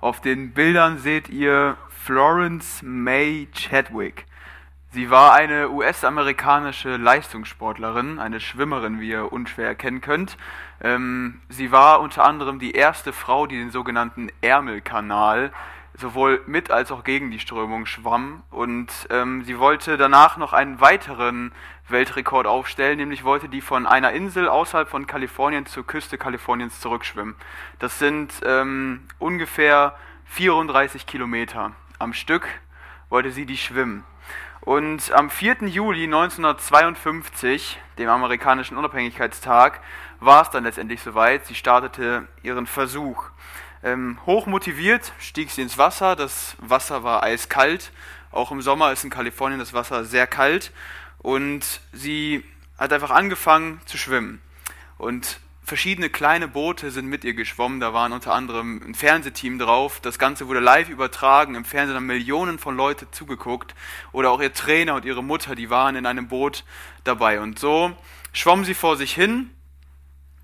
Auf den Bildern seht ihr Florence May Chadwick. Sie war eine US-amerikanische Leistungssportlerin, eine Schwimmerin, wie ihr unschwer erkennen könnt. Ähm, sie war unter anderem die erste Frau, die den sogenannten Ärmelkanal sowohl mit als auch gegen die Strömung schwamm. Und ähm, sie wollte danach noch einen weiteren Weltrekord aufstellen, nämlich wollte die von einer Insel außerhalb von Kalifornien zur Küste Kaliforniens zurückschwimmen. Das sind ähm, ungefähr 34 Kilometer am Stück, wollte sie die schwimmen. Und am 4. Juli 1952, dem amerikanischen Unabhängigkeitstag, war es dann letztendlich soweit. Sie startete ihren Versuch. Ähm, hoch motiviert stieg sie ins Wasser. Das Wasser war eiskalt. Auch im Sommer ist in Kalifornien das Wasser sehr kalt. Und sie hat einfach angefangen zu schwimmen. Und verschiedene kleine Boote sind mit ihr geschwommen. Da waren unter anderem ein Fernsehteam drauf. Das Ganze wurde live übertragen. Im Fernsehen haben Millionen von Leuten zugeguckt. Oder auch ihr Trainer und ihre Mutter, die waren in einem Boot dabei. Und so schwamm sie vor sich hin.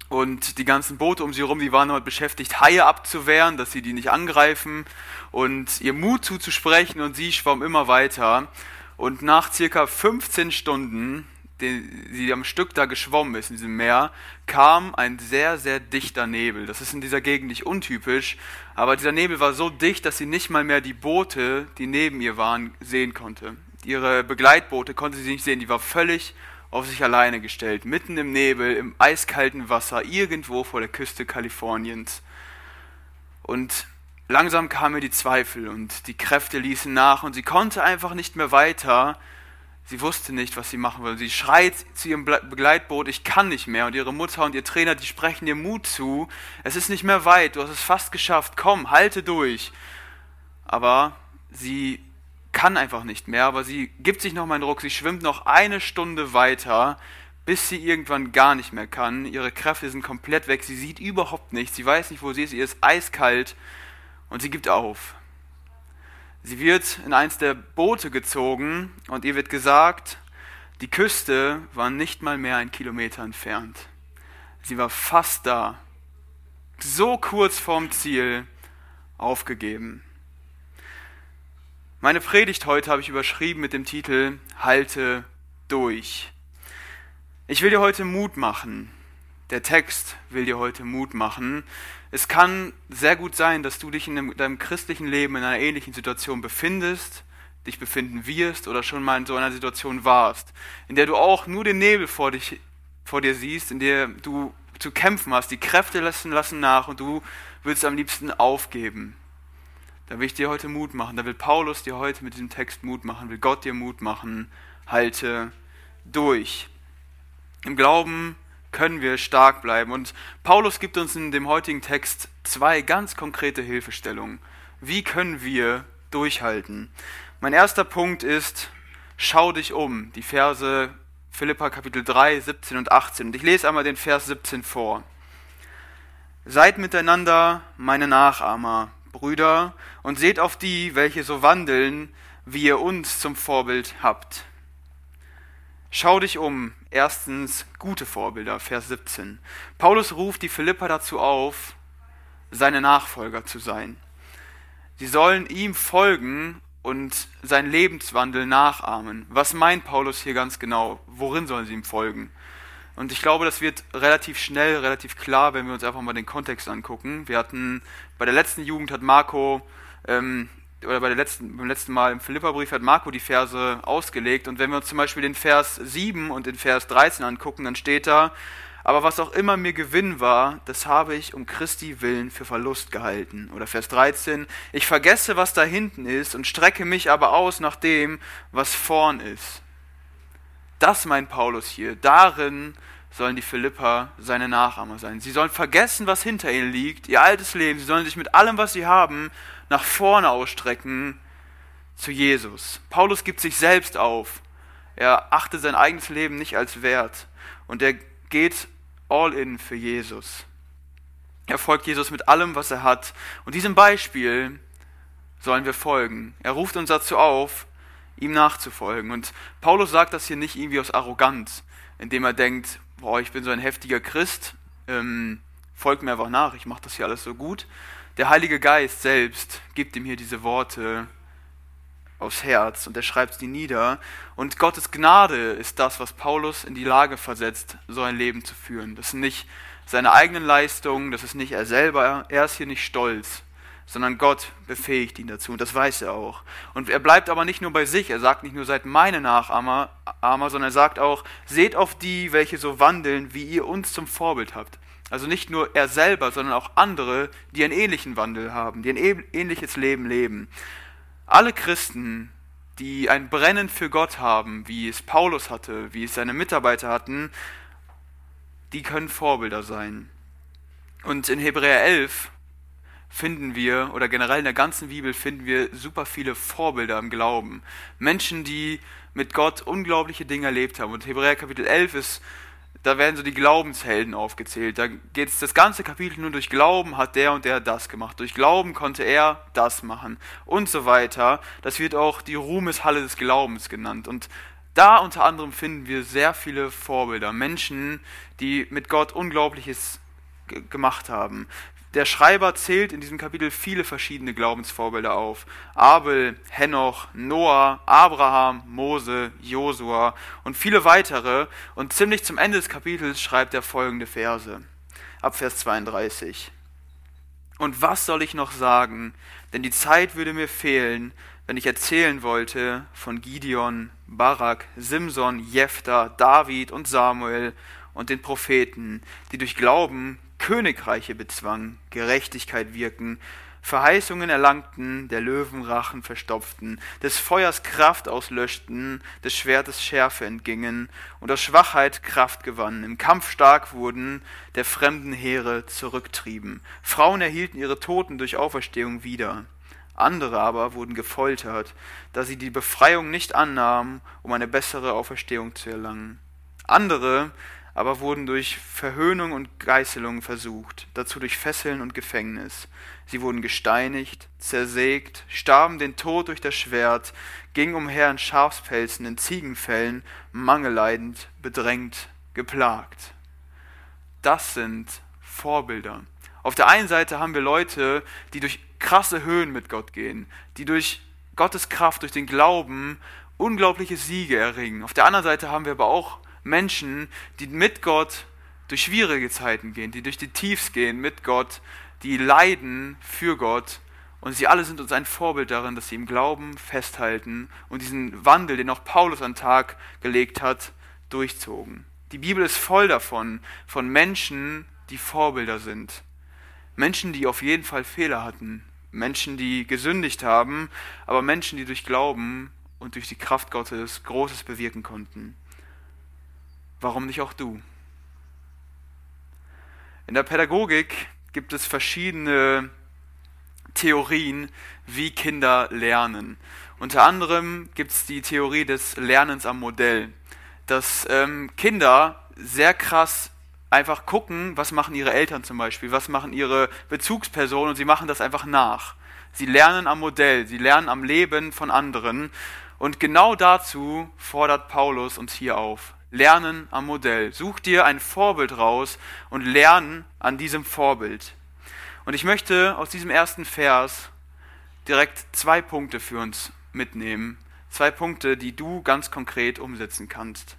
Und die ganzen Boote um sie herum, die waren damit beschäftigt, Haie abzuwehren, dass sie die nicht angreifen und ihr Mut zuzusprechen. Und sie schwamm immer weiter. Und nach circa 15 Stunden den sie am Stück da geschwommen ist in diesem Meer, kam ein sehr, sehr dichter Nebel. Das ist in dieser Gegend nicht untypisch, aber dieser Nebel war so dicht, dass sie nicht mal mehr die Boote, die neben ihr waren, sehen konnte. Ihre Begleitboote konnte sie nicht sehen, die war völlig auf sich alleine gestellt, mitten im Nebel, im eiskalten Wasser, irgendwo vor der Küste Kaliforniens. Und langsam kamen die Zweifel und die Kräfte ließen nach und sie konnte einfach nicht mehr weiter Sie wusste nicht, was sie machen will. Sie schreit zu ihrem Begleitboot, ich kann nicht mehr. Und ihre Mutter und ihr Trainer, die sprechen ihr Mut zu. Es ist nicht mehr weit, du hast es fast geschafft. Komm, halte durch. Aber sie kann einfach nicht mehr, aber sie gibt sich noch mal einen Druck. Sie schwimmt noch eine Stunde weiter, bis sie irgendwann gar nicht mehr kann. Ihre Kräfte sind komplett weg. Sie sieht überhaupt nichts. Sie weiß nicht, wo sie ist. Ihr ist eiskalt und sie gibt auf. Sie wird in eins der Boote gezogen und ihr wird gesagt, die Küste war nicht mal mehr ein Kilometer entfernt. Sie war fast da, so kurz vorm Ziel, aufgegeben. Meine Predigt heute habe ich überschrieben mit dem Titel Halte durch. Ich will dir heute Mut machen. Der Text will dir heute Mut machen, es kann sehr gut sein, dass du dich in deinem christlichen Leben in einer ähnlichen Situation befindest, dich befinden wirst oder schon mal in so einer Situation warst, in der du auch nur den Nebel vor, dich, vor dir siehst, in der du zu kämpfen hast, die Kräfte lassen, lassen nach und du willst am liebsten aufgeben. Da will ich dir heute Mut machen, da will Paulus dir heute mit diesem Text Mut machen, will Gott dir Mut machen, halte durch. Im Glauben können wir stark bleiben. Und Paulus gibt uns in dem heutigen Text zwei ganz konkrete Hilfestellungen. Wie können wir durchhalten? Mein erster Punkt ist, schau dich um. Die Verse Philippa Kapitel 3, 17 und 18. Und ich lese einmal den Vers 17 vor. Seid miteinander meine Nachahmer, Brüder, und seht auf die, welche so wandeln, wie ihr uns zum Vorbild habt. Schau dich um. Erstens gute Vorbilder, Vers 17. Paulus ruft die Philipper dazu auf, seine Nachfolger zu sein. Sie sollen ihm folgen und seinen Lebenswandel nachahmen. Was meint Paulus hier ganz genau? Worin sollen sie ihm folgen? Und ich glaube, das wird relativ schnell, relativ klar, wenn wir uns einfach mal den Kontext angucken. Wir hatten bei der letzten Jugend hat Marco ähm, oder bei der letzten, beim letzten Mal im Philipperbrief hat Marco die Verse ausgelegt. Und wenn wir uns zum Beispiel den Vers 7 und den Vers 13 angucken, dann steht da, aber was auch immer mir Gewinn war, das habe ich um Christi willen für Verlust gehalten. Oder Vers 13, ich vergesse, was da hinten ist und strecke mich aber aus nach dem, was vorn ist. Das meint Paulus hier. Darin sollen die Philipper seine Nachahmer sein. Sie sollen vergessen, was hinter ihnen liegt, ihr altes Leben. Sie sollen sich mit allem, was sie haben, nach vorne ausstrecken zu Jesus. Paulus gibt sich selbst auf. Er achtet sein eigenes Leben nicht als wert und er geht all in für Jesus. Er folgt Jesus mit allem, was er hat. Und diesem Beispiel sollen wir folgen. Er ruft uns dazu auf, ihm nachzufolgen. Und Paulus sagt das hier nicht irgendwie aus Arroganz, indem er denkt, boah, ich bin so ein heftiger Christ, ähm, folgt mir einfach nach, ich mache das hier alles so gut, Der Heilige Geist selbst gibt ihm hier diese Worte aufs Herz und er schreibt sie nieder. Und Gottes Gnade ist das, was Paulus in die Lage versetzt, so ein Leben zu führen. Das sind nicht seine eigenen Leistungen, das ist nicht er selber, er ist hier nicht stolz, sondern Gott befähigt ihn dazu und das weiß er auch. Und er bleibt aber nicht nur bei sich, er sagt nicht nur, seid meine Nachahmer, sondern er sagt auch, seht auf die, welche so wandeln, wie ihr uns zum Vorbild habt. Also nicht nur er selber, sondern auch andere, die einen ähnlichen Wandel haben, die ein ähnliches Leben leben. Alle Christen, die ein Brennen für Gott haben, wie es Paulus hatte, wie es seine Mitarbeiter hatten, die können Vorbilder sein. Und in Hebräer 11 finden wir, oder generell in der ganzen Bibel finden wir super viele Vorbilder im Glauben. Menschen, die mit Gott unglaubliche Dinge erlebt haben. Und Hebräer Kapitel 11 ist, da werden so die Glaubenshelden aufgezählt. Da geht es das ganze Kapitel nur durch Glauben hat der und der das gemacht. Durch Glauben konnte er das machen und so weiter. Das wird auch die Ruhmeshalle des Glaubens genannt. Und da unter anderem finden wir sehr viele Vorbilder. Menschen, die mit Gott Unglaubliches gemacht haben. Der Schreiber zählt in diesem Kapitel viele verschiedene Glaubensvorbilder auf. Abel, Henoch, Noah, Abraham, Mose, Josua und viele weitere. Und ziemlich zum Ende des Kapitels schreibt er folgende Verse. Ab Vers 32. Und was soll ich noch sagen? Denn die Zeit würde mir fehlen, wenn ich erzählen wollte von Gideon, Barak, Simson, Jephthah, David und Samuel und den Propheten, die durch Glauben Königreiche bezwangen, Gerechtigkeit wirken, Verheißungen erlangten, der Löwenrachen verstopften, des Feuers Kraft auslöschten, des Schwertes Schärfe entgingen und aus Schwachheit Kraft gewannen, im Kampf stark wurden, der fremden Heere zurücktrieben. Frauen erhielten ihre Toten durch Auferstehung wieder. Andere aber wurden gefoltert, da sie die Befreiung nicht annahmen, um eine bessere Auferstehung zu erlangen. Andere aber wurden durch Verhöhnung und Geißelung versucht, dazu durch Fesseln und Gefängnis. Sie wurden gesteinigt, zersägt, starben den Tod durch das Schwert, gingen umher in Schafspelzen, in Ziegenfällen, mangelleidend, bedrängt, geplagt. Das sind Vorbilder. Auf der einen Seite haben wir Leute, die durch krasse Höhen mit Gott gehen, die durch Gottes Kraft, durch den Glauben unglaubliche Siege erringen. Auf der anderen Seite haben wir aber auch Menschen, die mit Gott durch schwierige Zeiten gehen, die durch die Tiefs gehen mit Gott, die leiden für Gott. Und sie alle sind uns ein Vorbild darin, dass sie im Glauben festhalten und diesen Wandel, den auch Paulus an den Tag gelegt hat, durchzogen. Die Bibel ist voll davon, von Menschen, die Vorbilder sind. Menschen, die auf jeden Fall Fehler hatten. Menschen, die gesündigt haben, aber Menschen, die durch Glauben und durch die Kraft Gottes Großes bewirken konnten. Warum nicht auch du? In der Pädagogik gibt es verschiedene Theorien, wie Kinder lernen. Unter anderem gibt es die Theorie des Lernens am Modell, dass ähm, Kinder sehr krass einfach gucken, was machen ihre Eltern zum Beispiel, was machen ihre Bezugspersonen und sie machen das einfach nach. Sie lernen am Modell, sie lernen am Leben von anderen und genau dazu fordert Paulus uns hier auf. Lernen am Modell. Such dir ein Vorbild raus und lernen an diesem Vorbild. Und ich möchte aus diesem ersten Vers direkt zwei Punkte für uns mitnehmen. Zwei Punkte, die du ganz konkret umsetzen kannst.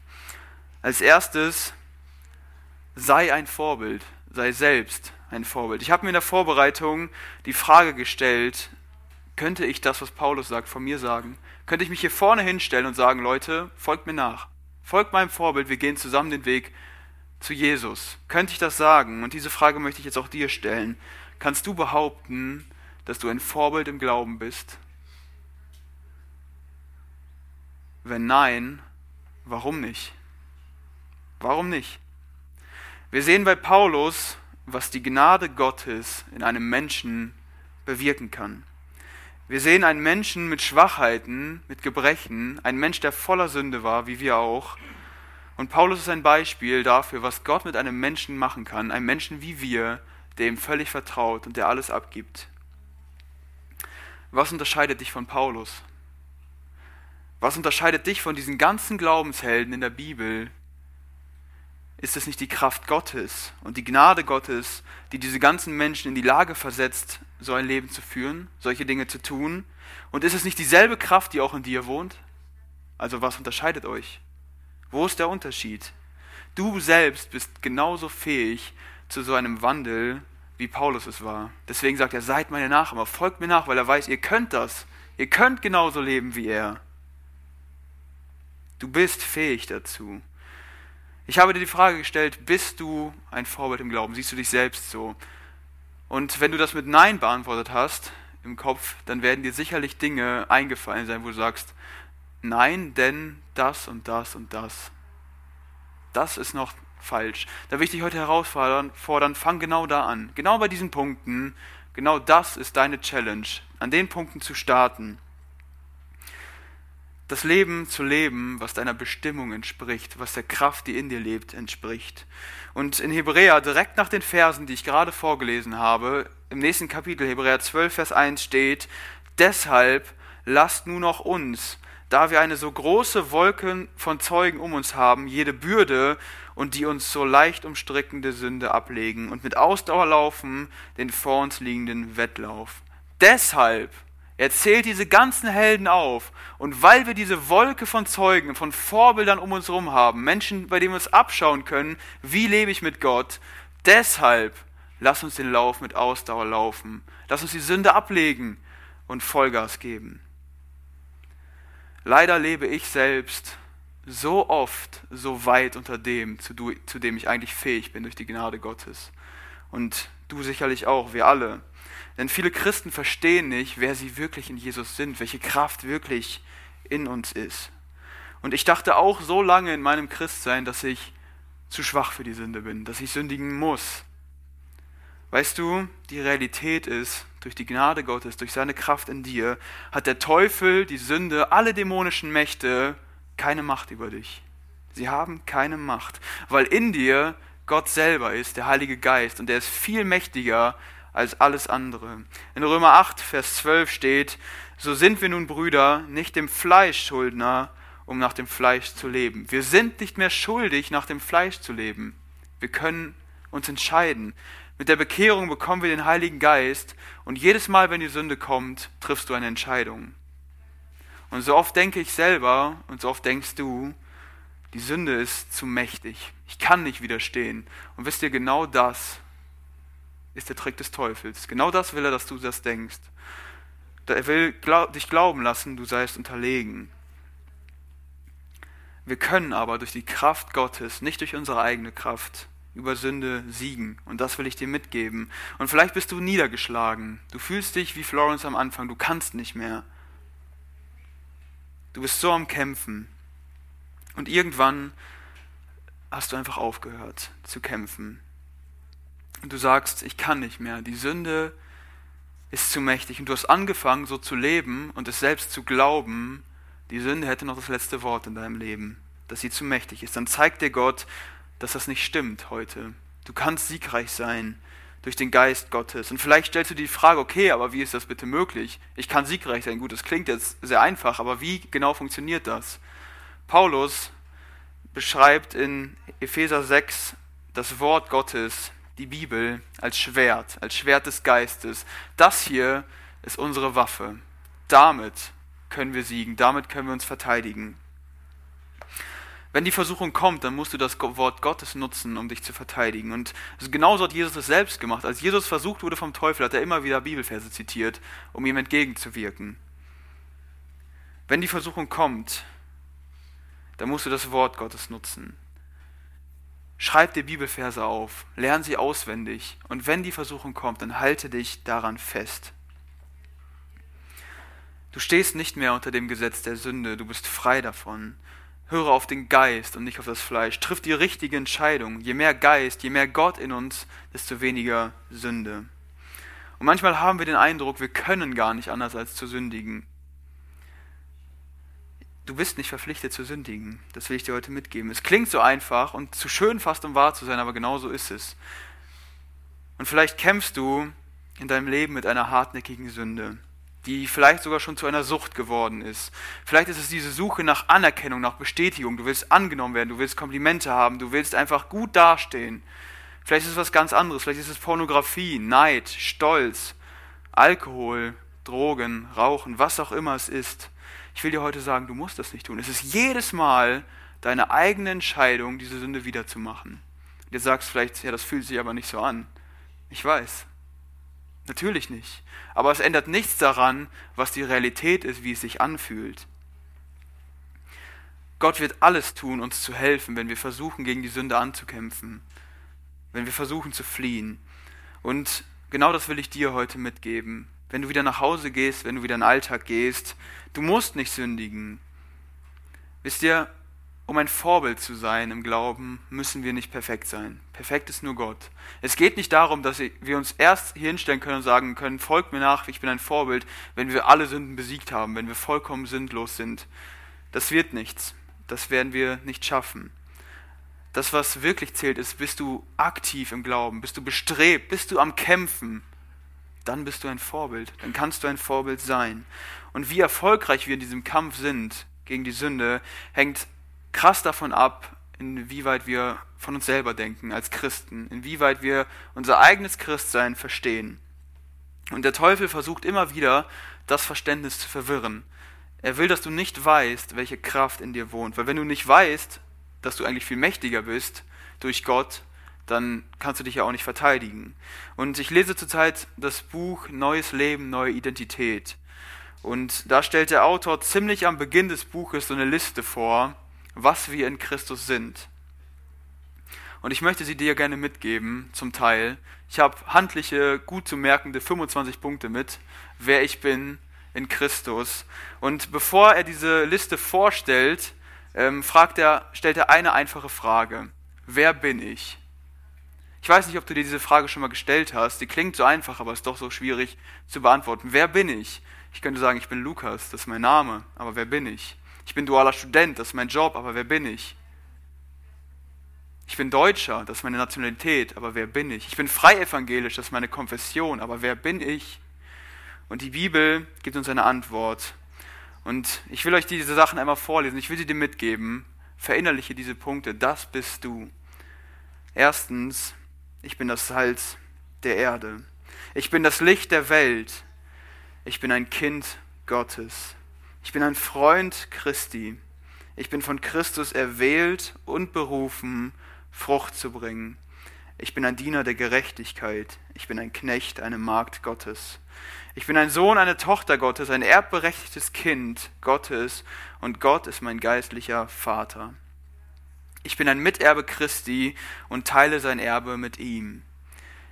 Als erstes, sei ein Vorbild, sei selbst ein Vorbild. Ich habe mir in der Vorbereitung die Frage gestellt, könnte ich das, was Paulus sagt, von mir sagen? Könnte ich mich hier vorne hinstellen und sagen, Leute, folgt mir nach. Folgt meinem Vorbild, wir gehen zusammen den Weg zu Jesus. Könnte ich das sagen? Und diese Frage möchte ich jetzt auch dir stellen. Kannst du behaupten, dass du ein Vorbild im Glauben bist? Wenn nein, warum nicht? Warum nicht? Wir sehen bei Paulus, was die Gnade Gottes in einem Menschen bewirken kann. Wir sehen einen Menschen mit Schwachheiten, mit Gebrechen, einen Mensch, der voller Sünde war, wie wir auch. Und Paulus ist ein Beispiel dafür, was Gott mit einem Menschen machen kann, einem Menschen wie wir, der ihm völlig vertraut und der alles abgibt. Was unterscheidet dich von Paulus? Was unterscheidet dich von diesen ganzen Glaubenshelden in der Bibel? Ist es nicht die Kraft Gottes und die Gnade Gottes, die diese ganzen Menschen in die Lage versetzt, so ein Leben zu führen, solche Dinge zu tun? Und ist es nicht dieselbe Kraft, die auch in dir wohnt? Also was unterscheidet euch? Wo ist der Unterschied? Du selbst bist genauso fähig zu so einem Wandel, wie Paulus es war. Deswegen sagt er, seid meine Nachahmer, folgt mir nach, weil er weiß, ihr könnt das. Ihr könnt genauso leben wie er. Du bist fähig dazu. Ich habe dir die Frage gestellt, bist du ein Vorbild im Glauben? Siehst du dich selbst so? Und wenn du das mit Nein beantwortet hast im Kopf, dann werden dir sicherlich Dinge eingefallen sein, wo du sagst, nein, denn das und das und das. Das ist noch falsch. Da will ich dich heute herausfordern, fordern, fang genau da an. Genau bei diesen Punkten, genau das ist deine Challenge, an den Punkten zu starten das Leben zu leben, was deiner Bestimmung entspricht, was der Kraft, die in dir lebt, entspricht. Und in Hebräer, direkt nach den Versen, die ich gerade vorgelesen habe, im nächsten Kapitel, Hebräer 12, Vers 1 steht, deshalb lasst nun auch uns, da wir eine so große Wolke von Zeugen um uns haben, jede Bürde und die uns so leicht umstrickende Sünde ablegen und mit Ausdauer laufen den vor uns liegenden Wettlauf. Deshalb er zählt diese ganzen Helden auf. Und weil wir diese Wolke von Zeugen, von Vorbildern um uns herum haben, Menschen, bei denen wir uns abschauen können, wie lebe ich mit Gott, deshalb lass uns den Lauf mit Ausdauer laufen. Lass uns die Sünde ablegen und Vollgas geben. Leider lebe ich selbst so oft so weit unter dem, zu, dem ich eigentlich fähig bin durch die Gnade Gottes. Und du sicherlich auch, wir alle. Denn viele Christen verstehen nicht, wer sie wirklich in Jesus sind, welche Kraft wirklich in uns ist. Und ich dachte auch so lange in meinem Christsein, dass ich zu schwach für die Sünde bin, dass ich sündigen muss. Weißt du, die Realität ist, durch die Gnade Gottes, durch seine Kraft in dir, hat der Teufel, die Sünde, alle dämonischen Mächte keine Macht über dich. Sie haben keine Macht, weil in dir Gott selber ist, der Heilige Geist, und der ist viel mächtiger als alles andere. In Römer 8, Vers 12 steht, so sind wir nun Brüder, nicht dem Fleisch Schuldner, um nach dem Fleisch zu leben. Wir sind nicht mehr schuldig, nach dem Fleisch zu leben. Wir können uns entscheiden. Mit der Bekehrung bekommen wir den Heiligen Geist und jedes Mal, wenn die Sünde kommt, triffst du eine Entscheidung. Und so oft denke ich selber und so oft denkst du, die Sünde ist zu mächtig. Ich kann nicht widerstehen. Und wisst ihr, genau das ist der Trick des Teufels. Genau das will er, dass du das denkst. Er will dich glauben lassen, du seist unterlegen. Wir können aber durch die Kraft Gottes, nicht durch unsere eigene Kraft, über Sünde siegen. Und das will ich dir mitgeben. Und vielleicht bist du niedergeschlagen. Du fühlst dich wie Florence am Anfang. Du kannst nicht mehr. Du bist so am Kämpfen. Und irgendwann hast du einfach aufgehört zu kämpfen und du sagst, ich kann nicht mehr, die Sünde ist zu mächtig und du hast angefangen so zu leben und es selbst zu glauben, die Sünde hätte noch das letzte Wort in deinem Leben, dass sie zu mächtig ist, dann zeigt dir Gott, dass das nicht stimmt heute. Du kannst siegreich sein durch den Geist Gottes. Und vielleicht stellst du dir die Frage, okay, aber wie ist das bitte möglich? Ich kann siegreich sein. Gut, das klingt jetzt sehr einfach, aber wie genau funktioniert das? Paulus beschreibt in Epheser 6 das Wort Gottes die Bibel als Schwert, als Schwert des Geistes. Das hier ist unsere Waffe. Damit können wir siegen, damit können wir uns verteidigen. Wenn die Versuchung kommt, dann musst du das Wort Gottes nutzen, um dich zu verteidigen. Und genauso hat Jesus es selbst gemacht. Als Jesus versucht wurde vom Teufel, hat er immer wieder Bibelverse zitiert, um ihm entgegenzuwirken. Wenn die Versuchung kommt, dann musst du das Wort Gottes nutzen. Schreib dir Bibelverse auf, lern sie auswendig und wenn die Versuchung kommt, dann halte dich daran fest. Du stehst nicht mehr unter dem Gesetz der Sünde, du bist frei davon. Höre auf den Geist und nicht auf das Fleisch. Triff die richtige Entscheidung. Je mehr Geist, je mehr Gott in uns, desto weniger Sünde. Und manchmal haben wir den Eindruck, wir können gar nicht anders als zu sündigen du bist nicht verpflichtet zu sündigen. Das will ich dir heute mitgeben. Es klingt so einfach und zu schön fast, um wahr zu sein, aber genau so ist es. Und vielleicht kämpfst du in deinem Leben mit einer hartnäckigen Sünde, die vielleicht sogar schon zu einer Sucht geworden ist. Vielleicht ist es diese Suche nach Anerkennung, nach Bestätigung. Du willst angenommen werden, du willst Komplimente haben, du willst einfach gut dastehen. Vielleicht ist es was ganz anderes, vielleicht ist es Pornografie, Neid, Stolz, Alkohol, Drogen, Rauchen, was auch immer es ist. Ich will dir heute sagen, du musst das nicht tun. Es ist jedes Mal deine eigene Entscheidung, diese Sünde wiederzumachen. Du sagst vielleicht, ja, das fühlt sich aber nicht so an. Ich weiß. Natürlich nicht. Aber es ändert nichts daran, was die Realität ist, wie es sich anfühlt. Gott wird alles tun, uns zu helfen, wenn wir versuchen, gegen die Sünde anzukämpfen, wenn wir versuchen zu fliehen. Und genau das will ich dir heute mitgeben. Wenn du wieder nach Hause gehst, wenn du wieder in den Alltag gehst, du musst nicht sündigen. Wisst ihr, um ein Vorbild zu sein im Glauben, müssen wir nicht perfekt sein. Perfekt ist nur Gott. Es geht nicht darum, dass wir uns erst hier hinstellen können und sagen können, folgt mir nach, ich bin ein Vorbild, wenn wir alle Sünden besiegt haben, wenn wir vollkommen sündlos sind. Das wird nichts. Das werden wir nicht schaffen. Das, was wirklich zählt, ist, bist du aktiv im Glauben, bist du bestrebt, bist du am Kämpfen, dann bist du ein Vorbild, dann kannst du ein Vorbild sein. Und wie erfolgreich wir in diesem Kampf sind gegen die Sünde, hängt krass davon ab, inwieweit wir von uns selber denken als Christen, inwieweit wir unser eigenes Christsein verstehen. Und der Teufel versucht immer wieder, das Verständnis zu verwirren. Er will, dass du nicht weißt, welche Kraft in dir wohnt. Weil wenn du nicht weißt, dass du eigentlich viel mächtiger bist durch Gott, dann kannst du dich ja auch nicht verteidigen. Und ich lese zurzeit das Buch Neues Leben, neue Identität. Und da stellt der Autor ziemlich am Beginn des Buches so eine Liste vor, was wir in Christus sind. Und ich möchte sie dir gerne mitgeben, zum Teil. Ich habe handliche, gut zu merkende 25 Punkte mit, wer ich bin in Christus. Und bevor er diese Liste vorstellt, ähm, fragt er, stellt er eine einfache Frage. Wer bin ich? Ich weiß nicht, ob du dir diese Frage schon mal gestellt hast. Die klingt so einfach, aber ist doch so schwierig zu beantworten. Wer bin ich? Ich könnte sagen, ich bin Lukas, das ist mein Name, aber wer bin ich? Ich bin dualer Student, das ist mein Job, aber wer bin ich? Ich bin Deutscher, das ist meine Nationalität, aber wer bin ich? Ich bin freievangelisch, das ist meine Konfession, aber wer bin ich? Und die Bibel gibt uns eine Antwort. Und ich will euch diese Sachen einmal vorlesen, ich will sie dir mitgeben. Verinnerliche diese Punkte, das bist du. Erstens, ich bin das Salz der Erde. Ich bin das Licht der Welt. Ich bin ein Kind Gottes. Ich bin ein Freund Christi. Ich bin von Christus erwählt und berufen, Frucht zu bringen. Ich bin ein Diener der Gerechtigkeit. Ich bin ein Knecht, eine Magd Gottes. Ich bin ein Sohn, eine Tochter Gottes, ein erbberechtigtes Kind Gottes und Gott ist mein geistlicher Vater. Ich bin ein Miterbe Christi und teile sein Erbe mit ihm.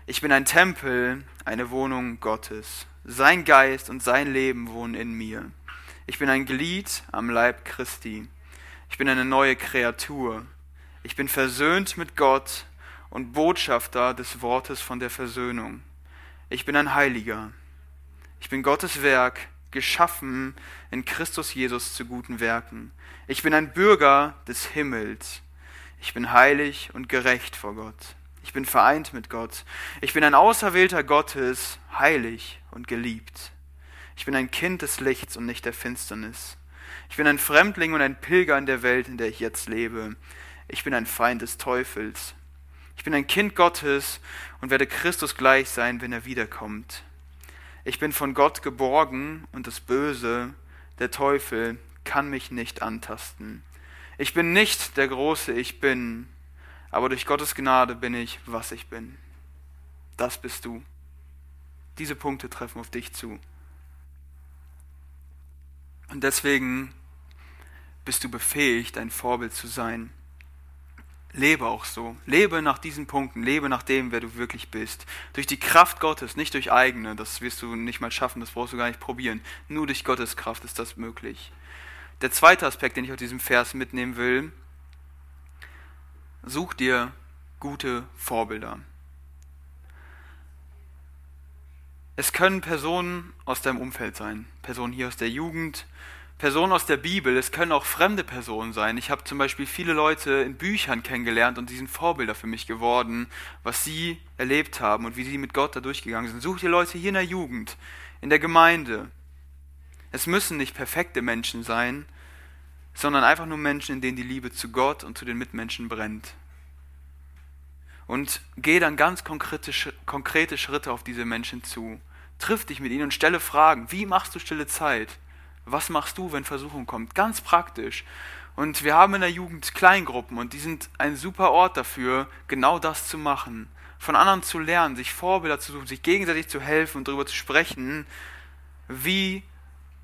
Ich bin ein Tempel, eine Wohnung Gottes. Sein Geist und sein Leben wohnen in mir. Ich bin ein Glied am Leib Christi. Ich bin eine neue Kreatur. Ich bin versöhnt mit Gott und Botschafter des Wortes von der Versöhnung. Ich bin ein Heiliger. Ich bin Gottes Werk, geschaffen in Christus Jesus zu guten Werken. Ich bin ein Bürger des Himmels. Ich bin heilig und gerecht vor Gott. Ich bin vereint mit Gott. Ich bin ein Auserwählter Gottes, heilig und geliebt. Ich bin ein Kind des Lichts und nicht der Finsternis. Ich bin ein Fremdling und ein Pilger in der Welt, in der ich jetzt lebe. Ich bin ein Feind des Teufels. Ich bin ein Kind Gottes und werde Christus gleich sein, wenn er wiederkommt. Ich bin von Gott geborgen und das Böse, der Teufel, kann mich nicht antasten. Ich bin nicht der große Ich bin, aber durch Gottes Gnade bin ich, was ich bin. Das bist du. Diese Punkte treffen auf dich zu. Und deswegen bist du befähigt, ein Vorbild zu sein. Lebe auch so. Lebe nach diesen Punkten. Lebe nach dem, wer du wirklich bist. Durch die Kraft Gottes, nicht durch eigene. Das wirst du nicht mal schaffen, das brauchst du gar nicht probieren. Nur durch Gottes Kraft ist das möglich. Der zweite Aspekt, den ich aus diesem Vers mitnehmen will, such dir gute Vorbilder. Es können Personen aus deinem Umfeld sein, Personen hier aus der Jugend, Personen aus der Bibel, es können auch fremde Personen sein. Ich habe zum Beispiel viele Leute in Büchern kennengelernt und die sind Vorbilder für mich geworden, was sie erlebt haben und wie sie mit Gott da durchgegangen sind. Such dir Leute hier in der Jugend, in der Gemeinde. Es müssen nicht perfekte Menschen sein, sondern einfach nur Menschen, in denen die Liebe zu Gott und zu den Mitmenschen brennt. Und geh dann ganz konkrete, konkrete Schritte auf diese Menschen zu. Triff dich mit ihnen und stelle Fragen. Wie machst du stille Zeit? Was machst du, wenn Versuchung kommt? Ganz praktisch. Und wir haben in der Jugend Kleingruppen und die sind ein super Ort dafür, genau das zu machen. Von anderen zu lernen, sich Vorbilder zu suchen, sich gegenseitig zu helfen und darüber zu sprechen, wie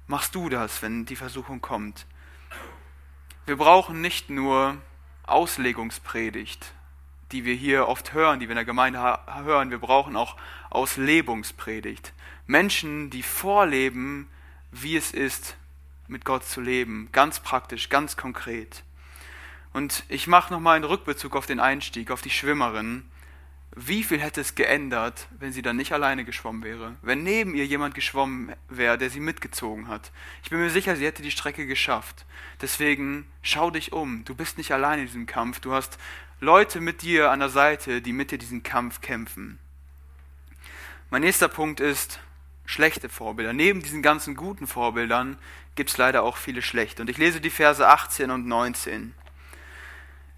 machst du das, wenn die Versuchung kommt. Wir brauchen nicht nur Auslegungspredigt, die wir hier oft hören, die wir in der Gemeinde hören, wir brauchen auch Auslebungspredigt. Menschen, die vorleben, wie es ist, mit Gott zu leben, ganz praktisch, ganz konkret. Und ich mache nochmal einen Rückbezug auf den Einstieg, auf die Schwimmerin. Wie viel hätte es geändert, wenn sie dann nicht alleine geschwommen wäre? Wenn neben ihr jemand geschwommen wäre, der sie mitgezogen hat? Ich bin mir sicher, sie hätte die Strecke geschafft. Deswegen schau dich um. Du bist nicht allein in diesem Kampf. Du hast Leute mit dir an der Seite, die mit dir diesen Kampf kämpfen. Mein nächster Punkt ist schlechte Vorbilder. Neben diesen ganzen guten Vorbildern gibt es leider auch viele schlechte. Und ich lese die Verse 18 und 19.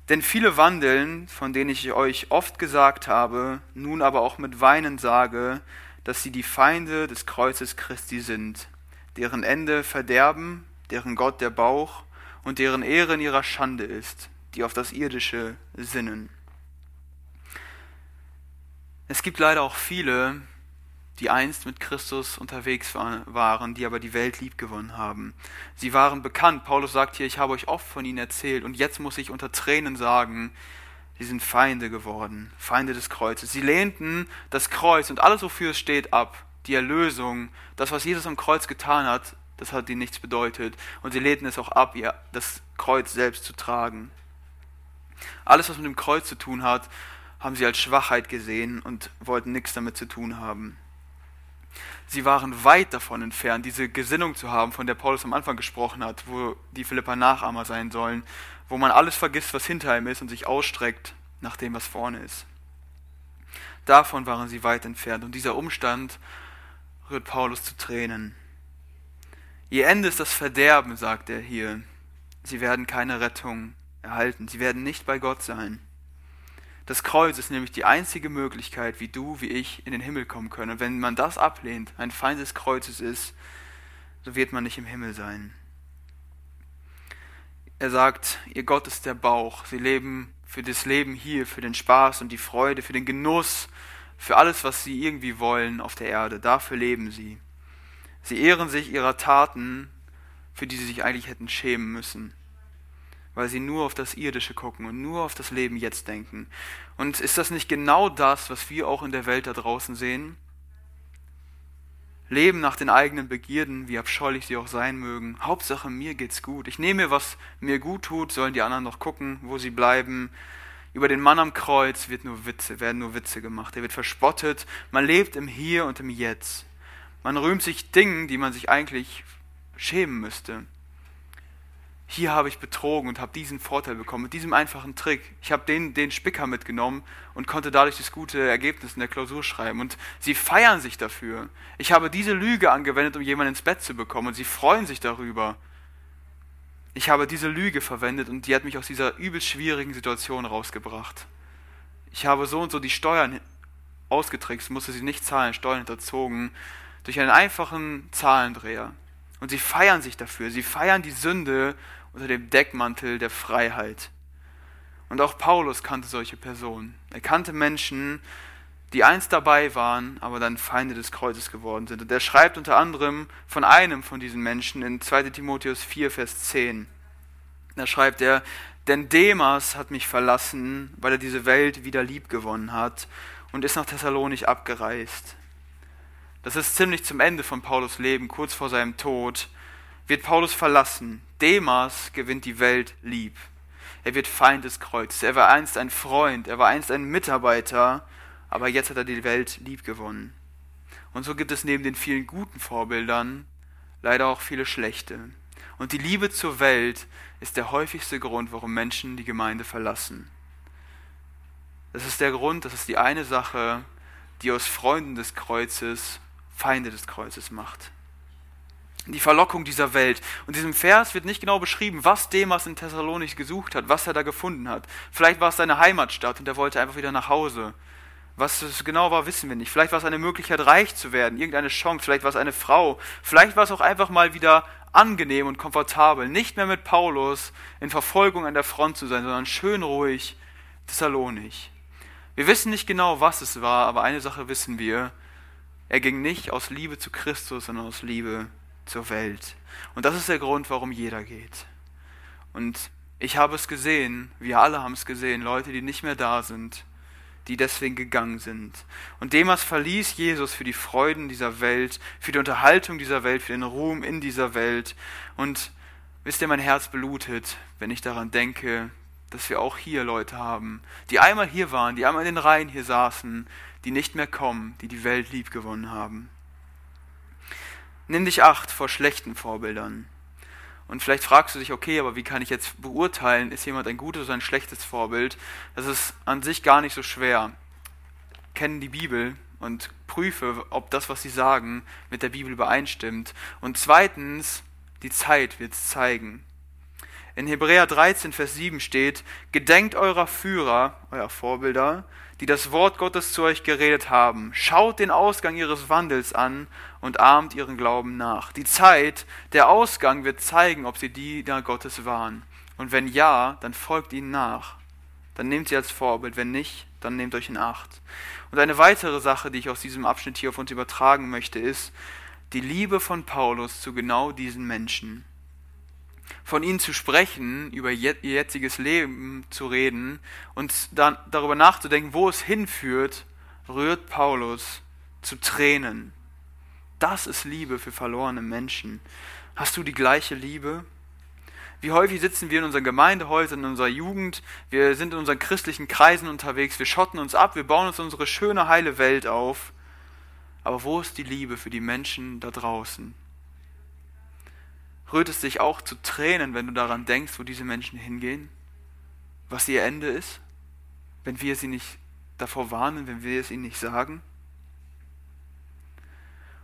Denn viele wandeln, von denen ich euch oft gesagt habe, nun aber auch mit Weinen sage, dass sie die Feinde des Kreuzes Christi sind, deren Ende Verderben, deren Gott der Bauch und deren Ehre in ihrer Schande ist, die auf das Irdische sinnen. Es gibt leider auch viele, die einst mit Christus unterwegs waren, die aber die Welt liebgewonnen haben. Sie waren bekannt. Paulus sagt hier, ich habe euch oft von ihnen erzählt und jetzt muss ich unter Tränen sagen, sie sind Feinde geworden, Feinde des Kreuzes. Sie lehnten das Kreuz und alles, wofür es steht, ab. Die Erlösung, das, was Jesus am Kreuz getan hat, das hat ihnen nichts bedeutet. Und sie lehnten es auch ab, ihr das Kreuz selbst zu tragen. Alles, was mit dem Kreuz zu tun hat, haben sie als Schwachheit gesehen und wollten nichts damit zu tun haben. Sie waren weit davon entfernt, diese Gesinnung zu haben, von der Paulus am Anfang gesprochen hat, wo die Philippa Nachahmer sein sollen, wo man alles vergisst, was hinter ihm ist und sich ausstreckt nach dem, was vorne ist. Davon waren sie weit entfernt und dieser Umstand rührt Paulus zu Tränen. Ihr Ende ist das Verderben, sagt er hier. Sie werden keine Rettung erhalten, sie werden nicht bei Gott sein. Das Kreuz ist nämlich die einzige Möglichkeit, wie du, wie ich in den Himmel kommen können. Und wenn man das ablehnt, ein Feind des Kreuzes ist, so wird man nicht im Himmel sein. Er sagt, ihr Gott ist der Bauch. Sie leben für das Leben hier, für den Spaß und die Freude, für den Genuss, für alles, was sie irgendwie wollen auf der Erde. Dafür leben sie. Sie ehren sich ihrer Taten, für die sie sich eigentlich hätten schämen müssen weil sie nur auf das Irdische gucken und nur auf das Leben jetzt denken. Und ist das nicht genau das, was wir auch in der Welt da draußen sehen? Leben nach den eigenen Begierden, wie abscheulich sie auch sein mögen. Hauptsache, mir geht's gut. Ich nehme, was mir gut tut, sollen die anderen noch gucken, wo sie bleiben. Über den Mann am Kreuz wird nur Witze, werden nur Witze gemacht. Er wird verspottet. Man lebt im Hier und im Jetzt. Man rühmt sich Dingen, die man sich eigentlich schämen müsste hier habe ich betrogen und habe diesen Vorteil bekommen mit diesem einfachen Trick. Ich habe den, den Spicker mitgenommen und konnte dadurch das gute Ergebnis in der Klausur schreiben. Und sie feiern sich dafür. Ich habe diese Lüge angewendet, um jemanden ins Bett zu bekommen und sie freuen sich darüber. Ich habe diese Lüge verwendet und die hat mich aus dieser übelst schwierigen Situation rausgebracht. Ich habe so und so die Steuern ausgetrickst, musste sie nicht zahlen, Steuern hinterzogen, durch einen einfachen Zahlendreher. Und sie feiern sich dafür. Sie feiern die Sünde unter dem Deckmantel der Freiheit. Und auch Paulus kannte solche Personen. Er kannte Menschen, die einst dabei waren, aber dann Feinde des Kreuzes geworden sind. Und er schreibt unter anderem von einem von diesen Menschen in 2 Timotheus 4, Vers 10. Da schreibt er, denn Demas hat mich verlassen, weil er diese Welt wieder lieb gewonnen hat und ist nach Thessalonich abgereist. Das ist ziemlich zum Ende von Paulus Leben, kurz vor seinem Tod, wird Paulus verlassen. Demas gewinnt die Welt lieb. Er wird Feind des Kreuzes. Er war einst ein Freund, er war einst ein Mitarbeiter, aber jetzt hat er die Welt lieb gewonnen. Und so gibt es neben den vielen guten Vorbildern leider auch viele schlechte. Und die Liebe zur Welt ist der häufigste Grund, warum Menschen die Gemeinde verlassen. Das ist der Grund, das ist die eine Sache, die aus Freunden des Kreuzes Feinde des Kreuzes macht. Die Verlockung dieser Welt. Und diesem Vers wird nicht genau beschrieben, was Demas in Thessalonich gesucht hat, was er da gefunden hat. Vielleicht war es seine Heimatstadt und er wollte einfach wieder nach Hause. Was es genau war, wissen wir nicht. Vielleicht war es eine Möglichkeit, reich zu werden, irgendeine Chance, vielleicht war es eine Frau, vielleicht war es auch einfach mal wieder angenehm und komfortabel, nicht mehr mit Paulus in Verfolgung an der Front zu sein, sondern schön ruhig Thessalonik. Wir wissen nicht genau, was es war, aber eine Sache wissen wir. Er ging nicht aus Liebe zu Christus, sondern aus Liebe zur Welt. Und das ist der Grund, warum jeder geht. Und ich habe es gesehen, wir alle haben es gesehen, Leute, die nicht mehr da sind, die deswegen gegangen sind. Und Demas verließ Jesus für die Freuden dieser Welt, für die Unterhaltung dieser Welt, für den Ruhm in dieser Welt. Und wisst ihr, mein Herz blutet, wenn ich daran denke, dass wir auch hier Leute haben, die einmal hier waren, die einmal in den Reihen hier saßen, die nicht mehr kommen, die die Welt lieb gewonnen haben. Nimm dich acht vor schlechten Vorbildern. Und vielleicht fragst du dich, okay, aber wie kann ich jetzt beurteilen, ist jemand ein gutes oder ein schlechtes Vorbild? Das ist an sich gar nicht so schwer. Kenne die Bibel und prüfe, ob das, was sie sagen, mit der Bibel übereinstimmt. Und zweitens, die Zeit wird es zeigen. In Hebräer 13, Vers 7 steht, Gedenkt eurer Führer, eurer Vorbilder, die das Wort Gottes zu euch geredet haben. Schaut den Ausgang ihres Wandels an und ahmt ihren Glauben nach. Die Zeit, der Ausgang wird zeigen, ob sie Diener Gottes waren. Und wenn ja, dann folgt ihnen nach. Dann nehmt sie als Vorbild. Wenn nicht, dann nehmt euch in Acht. Und eine weitere Sache, die ich aus diesem Abschnitt hier auf uns übertragen möchte, ist die Liebe von Paulus zu genau diesen Menschen von ihnen zu sprechen, über ihr jetziges Leben zu reden und dann darüber nachzudenken, wo es hinführt, rührt Paulus zu Tränen. Das ist Liebe für verlorene Menschen. Hast du die gleiche Liebe? Wie häufig sitzen wir in unseren Gemeindehäusern, in unserer Jugend, wir sind in unseren christlichen Kreisen unterwegs, wir schotten uns ab, wir bauen uns unsere schöne, heile Welt auf. Aber wo ist die Liebe für die Menschen da draußen? Rührt es dich auch zu Tränen, wenn du daran denkst, wo diese Menschen hingehen? Was ihr Ende ist? Wenn wir sie nicht davor warnen, wenn wir es ihnen nicht sagen?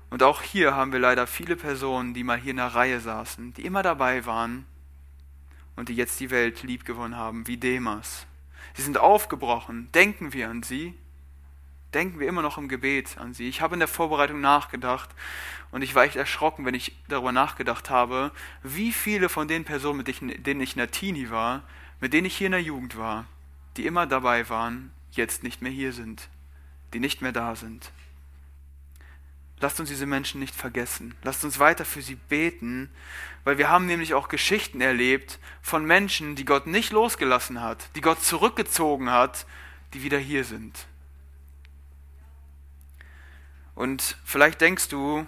Und auch hier haben wir leider viele Personen, die mal hier in der Reihe saßen, die immer dabei waren und die jetzt die Welt liebgewonnen haben, wie Demas. Sie sind aufgebrochen. Denken wir an sie? Denken wir immer noch im Gebet an sie. Ich habe in der Vorbereitung nachgedacht und ich war echt erschrocken, wenn ich darüber nachgedacht habe, wie viele von den Personen, mit denen ich in der Teenie war, mit denen ich hier in der Jugend war, die immer dabei waren, jetzt nicht mehr hier sind, die nicht mehr da sind. Lasst uns diese Menschen nicht vergessen. Lasst uns weiter für sie beten, weil wir haben nämlich auch Geschichten erlebt von Menschen, die Gott nicht losgelassen hat, die Gott zurückgezogen hat, die wieder hier sind. Und vielleicht denkst du,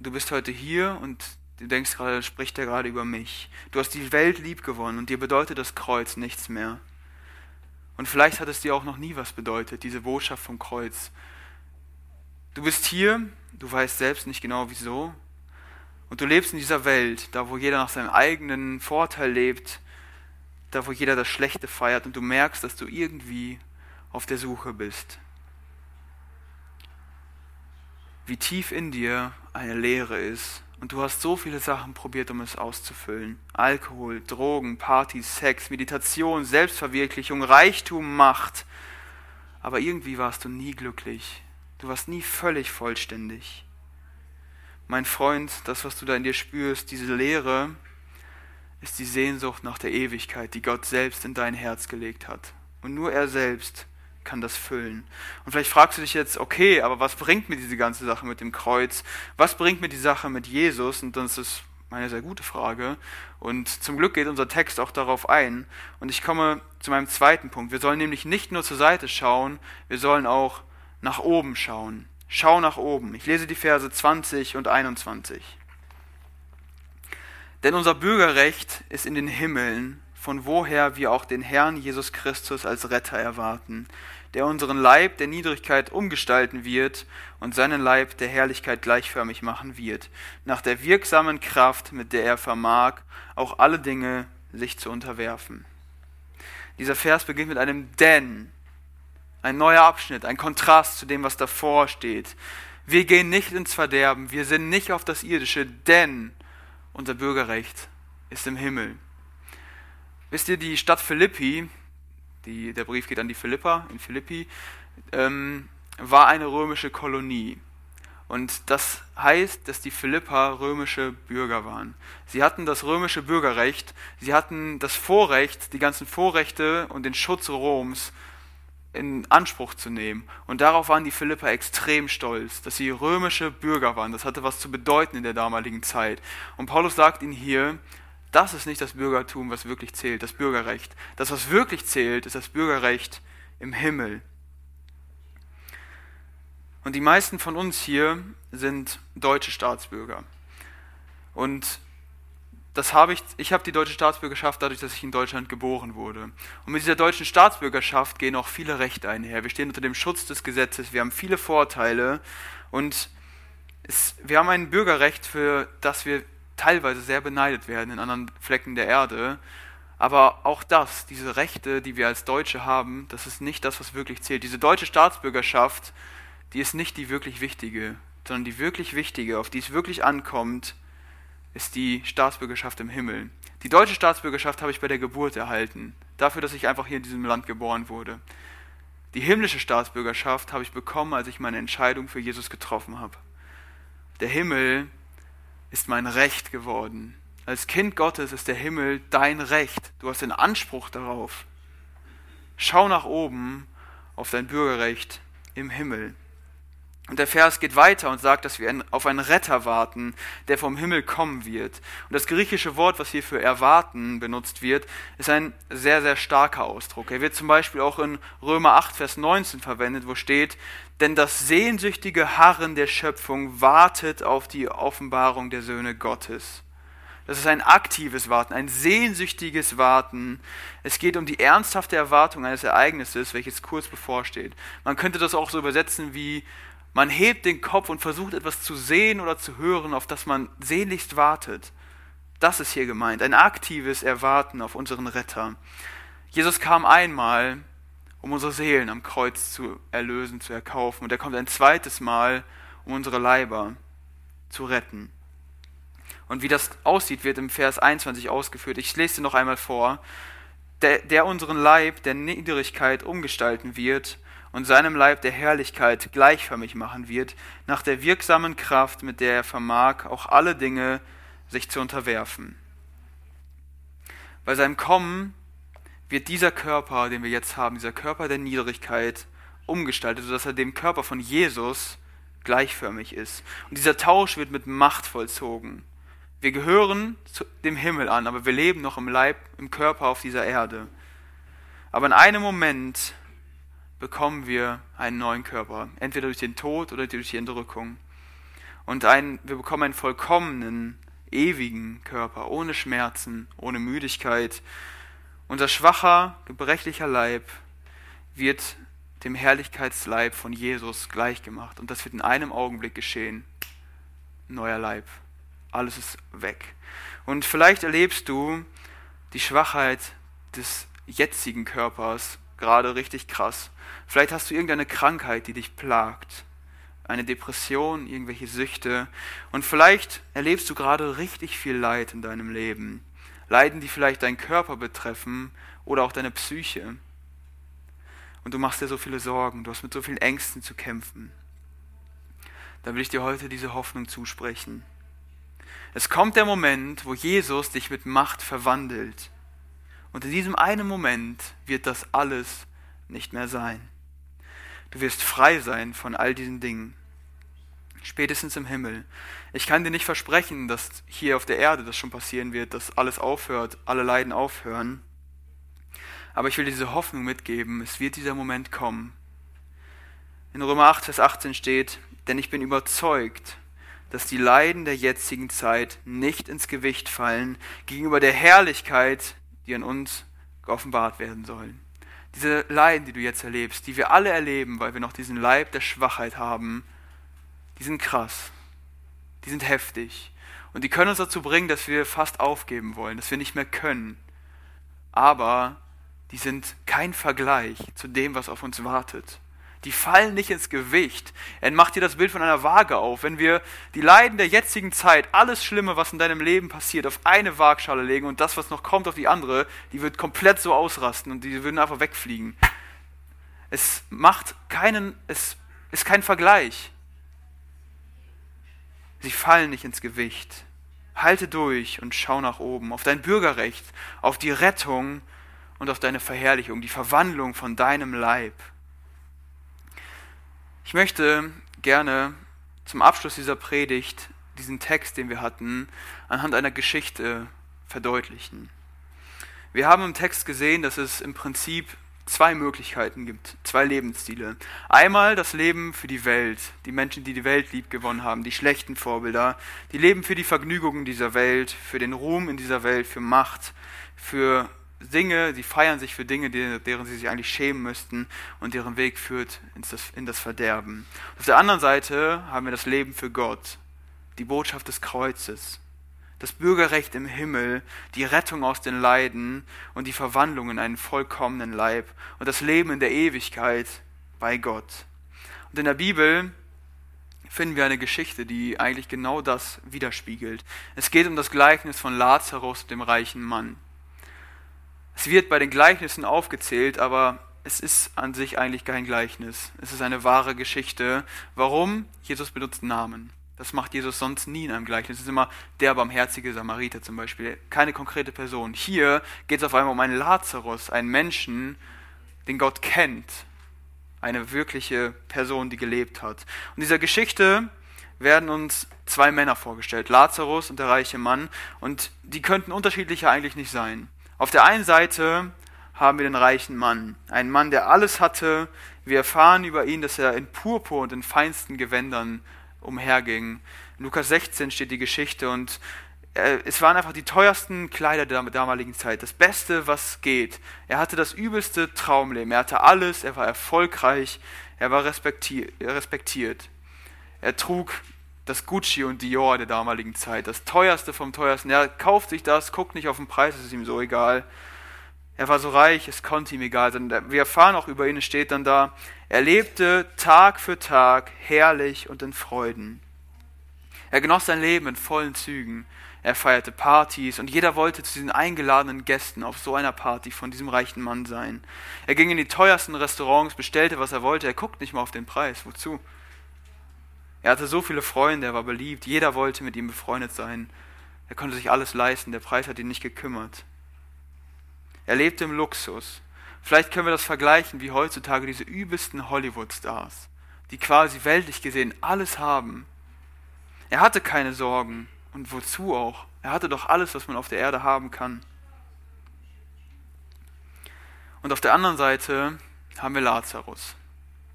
du bist heute hier und du denkst gerade, spricht er gerade über mich. Du hast die Welt lieb gewonnen und dir bedeutet das Kreuz nichts mehr. Und vielleicht hat es dir auch noch nie was bedeutet, diese Botschaft vom Kreuz. Du bist hier, du weißt selbst nicht genau wieso, und du lebst in dieser Welt, da wo jeder nach seinem eigenen Vorteil lebt, da wo jeder das Schlechte feiert und du merkst, dass du irgendwie auf der Suche bist wie tief in dir eine Leere ist. Und du hast so viele Sachen probiert, um es auszufüllen. Alkohol, Drogen, Partys, Sex, Meditation, Selbstverwirklichung, Reichtum, Macht. Aber irgendwie warst du nie glücklich. Du warst nie völlig vollständig. Mein Freund, das, was du da in dir spürst, diese Leere, ist die Sehnsucht nach der Ewigkeit, die Gott selbst in dein Herz gelegt hat. Und nur er selbst kann das füllen. Und vielleicht fragst du dich jetzt, okay, aber was bringt mir diese ganze Sache mit dem Kreuz? Was bringt mir die Sache mit Jesus? Und das ist eine sehr gute Frage. Und zum Glück geht unser Text auch darauf ein. Und ich komme zu meinem zweiten Punkt. Wir sollen nämlich nicht nur zur Seite schauen, wir sollen auch nach oben schauen. Schau nach oben. Ich lese die Verse 20 und 21. Denn unser Bürgerrecht ist in den Himmeln, von woher wir auch den Herrn Jesus Christus als Retter erwarten, der unseren Leib der Niedrigkeit umgestalten wird und seinen Leib der Herrlichkeit gleichförmig machen wird, nach der wirksamen Kraft, mit der er vermag, auch alle Dinge sich zu unterwerfen. Dieser Vers beginnt mit einem Denn, ein neuer Abschnitt, ein Kontrast zu dem, was davor steht. Wir gehen nicht ins Verderben, wir sind nicht auf das Irdische, denn unser Bürgerrecht ist im Himmel. Wisst ihr, die Stadt Philippi, die, der Brief geht an die Philippa in Philippi, ähm, war eine römische Kolonie. Und das heißt, dass die Philippa römische Bürger waren. Sie hatten das römische Bürgerrecht, sie hatten das Vorrecht, die ganzen Vorrechte und den Schutz Roms in Anspruch zu nehmen. Und darauf waren die Philipper extrem stolz, dass sie römische Bürger waren. Das hatte was zu bedeuten in der damaligen Zeit. Und Paulus sagt ihnen hier, das ist nicht das Bürgertum, was wirklich zählt, das Bürgerrecht. Das, was wirklich zählt, ist das Bürgerrecht im Himmel. Und die meisten von uns hier sind deutsche Staatsbürger. Und das habe ich, ich habe die deutsche Staatsbürgerschaft dadurch, dass ich in Deutschland geboren wurde. Und mit dieser deutschen Staatsbürgerschaft gehen auch viele Rechte einher. Wir stehen unter dem Schutz des Gesetzes, wir haben viele Vorteile und es, wir haben ein Bürgerrecht, für das wir teilweise sehr beneidet werden in anderen Flecken der Erde. Aber auch das, diese Rechte, die wir als Deutsche haben, das ist nicht das, was wirklich zählt. Diese deutsche Staatsbürgerschaft, die ist nicht die wirklich wichtige, sondern die wirklich wichtige, auf die es wirklich ankommt, ist die Staatsbürgerschaft im Himmel. Die deutsche Staatsbürgerschaft habe ich bei der Geburt erhalten, dafür, dass ich einfach hier in diesem Land geboren wurde. Die himmlische Staatsbürgerschaft habe ich bekommen, als ich meine Entscheidung für Jesus getroffen habe. Der Himmel ist mein Recht geworden. Als Kind Gottes ist der Himmel dein Recht. Du hast den Anspruch darauf. Schau nach oben auf dein Bürgerrecht im Himmel. Und der Vers geht weiter und sagt, dass wir auf einen Retter warten, der vom Himmel kommen wird. Und das griechische Wort, was hier für erwarten benutzt wird, ist ein sehr, sehr starker Ausdruck. Er wird zum Beispiel auch in Römer 8, Vers 19 verwendet, wo steht, denn das sehnsüchtige Harren der Schöpfung wartet auf die Offenbarung der Söhne Gottes. Das ist ein aktives Warten, ein sehnsüchtiges Warten. Es geht um die ernsthafte Erwartung eines Ereignisses, welches kurz bevorsteht. Man könnte das auch so übersetzen wie man hebt den Kopf und versucht etwas zu sehen oder zu hören, auf das man sehnlichst wartet. Das ist hier gemeint, ein aktives Erwarten auf unseren Retter. Jesus kam einmal, um unsere Seelen am Kreuz zu erlösen, zu erkaufen, und er kommt ein zweites Mal, um unsere Leiber zu retten. Und wie das aussieht, wird im Vers 21 ausgeführt. Ich lese dir noch einmal vor. Der, der unseren Leib der Niedrigkeit umgestalten wird und seinem Leib der Herrlichkeit gleichförmig machen wird, nach der wirksamen Kraft, mit der er vermag, auch alle Dinge sich zu unterwerfen. Bei seinem Kommen wird dieser Körper, den wir jetzt haben, dieser Körper der Niedrigkeit, umgestaltet, sodass er dem Körper von Jesus gleichförmig ist. Und dieser Tausch wird mit Macht vollzogen. Wir gehören dem Himmel an, aber wir leben noch im Leib, im Körper auf dieser Erde. Aber in einem Moment bekommen wir einen neuen Körper, entweder durch den Tod oder durch die Entrückung. Und ein, wir bekommen einen vollkommenen, ewigen Körper, ohne Schmerzen, ohne Müdigkeit. Unser schwacher, gebrechlicher Leib wird dem Herrlichkeitsleib von Jesus gleichgemacht. Und das wird in einem Augenblick geschehen. Neuer Leib. Alles ist weg. Und vielleicht erlebst du die Schwachheit des jetzigen Körpers gerade richtig krass. Vielleicht hast du irgendeine Krankheit, die dich plagt, eine Depression, irgendwelche Süchte und vielleicht erlebst du gerade richtig viel Leid in deinem Leben. Leiden, die vielleicht deinen Körper betreffen oder auch deine Psyche. Und du machst dir so viele Sorgen, du hast mit so vielen Ängsten zu kämpfen. Da will ich dir heute diese Hoffnung zusprechen. Es kommt der Moment, wo Jesus dich mit Macht verwandelt und in diesem einen Moment wird das alles nicht mehr sein. Du wirst frei sein von all diesen Dingen. Spätestens im Himmel. Ich kann dir nicht versprechen, dass hier auf der Erde das schon passieren wird, dass alles aufhört, alle Leiden aufhören. Aber ich will diese Hoffnung mitgeben, es wird dieser Moment kommen. In Römer 8, Vers 18 steht, denn ich bin überzeugt, dass die Leiden der jetzigen Zeit nicht ins Gewicht fallen gegenüber der Herrlichkeit, die an uns geoffenbart werden sollen. Diese Leiden, die du jetzt erlebst, die wir alle erleben, weil wir noch diesen Leib der Schwachheit haben, die sind krass, die sind heftig und die können uns dazu bringen, dass wir fast aufgeben wollen, dass wir nicht mehr können. Aber die sind kein Vergleich zu dem, was auf uns wartet. Die fallen nicht ins Gewicht. Er macht dir das Bild von einer Waage auf. Wenn wir die Leiden der jetzigen Zeit, alles Schlimme, was in deinem Leben passiert, auf eine Waagschale legen und das, was noch kommt, auf die andere, die wird komplett so ausrasten und die würden einfach wegfliegen. Es macht keinen, es ist kein Vergleich. Sie fallen nicht ins Gewicht. Halte durch und schau nach oben, auf dein Bürgerrecht, auf die Rettung und auf deine Verherrlichung, die Verwandlung von deinem Leib. Ich möchte gerne zum Abschluss dieser Predigt diesen Text, den wir hatten, anhand einer Geschichte verdeutlichen. Wir haben im Text gesehen, dass es im Prinzip zwei Möglichkeiten gibt, zwei Lebensstile. Einmal das Leben für die Welt, die Menschen, die die Welt lieb gewonnen haben, die schlechten Vorbilder, die leben für die Vergnügungen dieser Welt, für den Ruhm in dieser Welt, für Macht, für Dinge, sie feiern sich für Dinge, deren sie sich eigentlich schämen müssten und deren Weg führt in das Verderben. Auf der anderen Seite haben wir das Leben für Gott, die Botschaft des Kreuzes, das Bürgerrecht im Himmel, die Rettung aus den Leiden und die Verwandlung in einen vollkommenen Leib und das Leben in der Ewigkeit bei Gott. Und in der Bibel finden wir eine Geschichte, die eigentlich genau das widerspiegelt. Es geht um das Gleichnis von Lazarus, dem reichen Mann. Es wird bei den Gleichnissen aufgezählt, aber es ist an sich eigentlich kein Gleichnis. Es ist eine wahre Geschichte. Warum? Jesus benutzt Namen. Das macht Jesus sonst nie in einem Gleichnis. Es ist immer der barmherzige Samariter zum Beispiel. Keine konkrete Person. Hier geht es auf einmal um einen Lazarus, einen Menschen, den Gott kennt. Eine wirkliche Person, die gelebt hat. Und dieser Geschichte werden uns zwei Männer vorgestellt, Lazarus und der reiche Mann. Und die könnten unterschiedlicher eigentlich nicht sein. Auf der einen Seite haben wir den reichen Mann. Einen Mann, der alles hatte. Wir erfahren über ihn, dass er in Purpur und in feinsten Gewändern umherging. In Lukas 16 steht die Geschichte und äh, es waren einfach die teuersten Kleider der damaligen Zeit, das Beste, was geht. Er hatte das übelste Traumleben, er hatte alles, er war erfolgreich, er war respektiert. Er trug das Gucci und Dior der damaligen Zeit, das teuerste vom teuersten. Er kauft sich das, guckt nicht auf den Preis, es ist ihm so egal. Er war so reich, es konnte ihm egal sein. Wir erfahren auch über ihn, es steht dann da, er lebte Tag für Tag herrlich und in Freuden. Er genoss sein Leben in vollen Zügen. Er feierte Partys und jeder wollte zu diesen eingeladenen Gästen auf so einer Party von diesem reichen Mann sein. Er ging in die teuersten Restaurants, bestellte, was er wollte. Er guckt nicht mal auf den Preis. Wozu? Er hatte so viele Freunde, er war beliebt. Jeder wollte mit ihm befreundet sein. Er konnte sich alles leisten. Der Preis hat ihn nicht gekümmert. Er lebte im Luxus. Vielleicht können wir das vergleichen wie heutzutage diese übelsten Hollywood-Stars, die quasi weltlich gesehen alles haben. Er hatte keine Sorgen. Und wozu auch? Er hatte doch alles, was man auf der Erde haben kann. Und auf der anderen Seite haben wir Lazarus,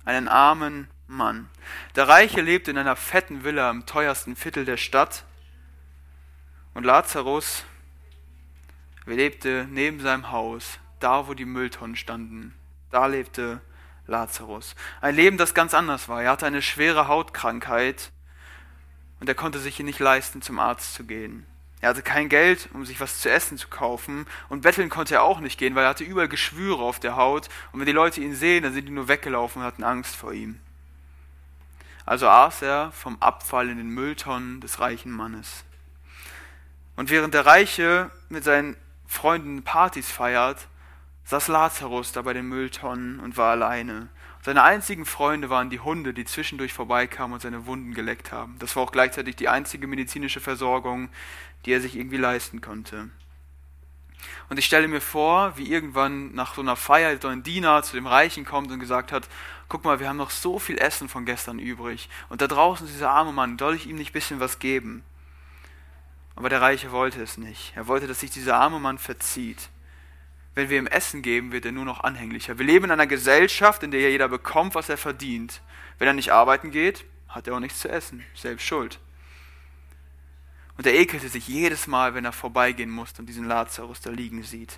einen armen Mann. Der Reiche lebte in einer fetten Villa im teuersten Viertel der Stadt. Und Lazarus lebte neben seinem Haus, da wo die Mülltonnen standen. Da lebte Lazarus. Ein Leben, das ganz anders war. Er hatte eine schwere Hautkrankheit und er konnte sich nicht leisten, zum Arzt zu gehen. Er hatte kein Geld, um sich was zu essen zu kaufen und betteln konnte er auch nicht gehen, weil er hatte überall Geschwüre auf der Haut und wenn die Leute ihn sehen, dann sind die nur weggelaufen und hatten Angst vor ihm. Also aß er vom Abfall in den Mülltonnen des reichen Mannes. Und während der Reiche mit seinen Freunden Partys feiert, saß Lazarus da bei den Mülltonnen und war alleine. Seine einzigen Freunde waren die Hunde, die zwischendurch vorbeikamen und seine Wunden geleckt haben. Das war auch gleichzeitig die einzige medizinische Versorgung, die er sich irgendwie leisten konnte. Und ich stelle mir vor, wie irgendwann nach so einer Feier so ein Diener zu dem Reichen kommt und gesagt hat, guck mal, wir haben noch so viel Essen von gestern übrig. Und da draußen ist dieser arme Mann, soll ich ihm nicht ein bisschen was geben? Aber der Reiche wollte es nicht. Er wollte, dass sich dieser arme Mann verzieht. Wenn wir ihm Essen geben, wird er nur noch anhänglicher. Wir leben in einer Gesellschaft, in der jeder bekommt, was er verdient. Wenn er nicht arbeiten geht, hat er auch nichts zu essen. Selbst schuld. Und er ekelte sich jedes Mal, wenn er vorbeigehen musste und diesen Lazarus da liegen sieht.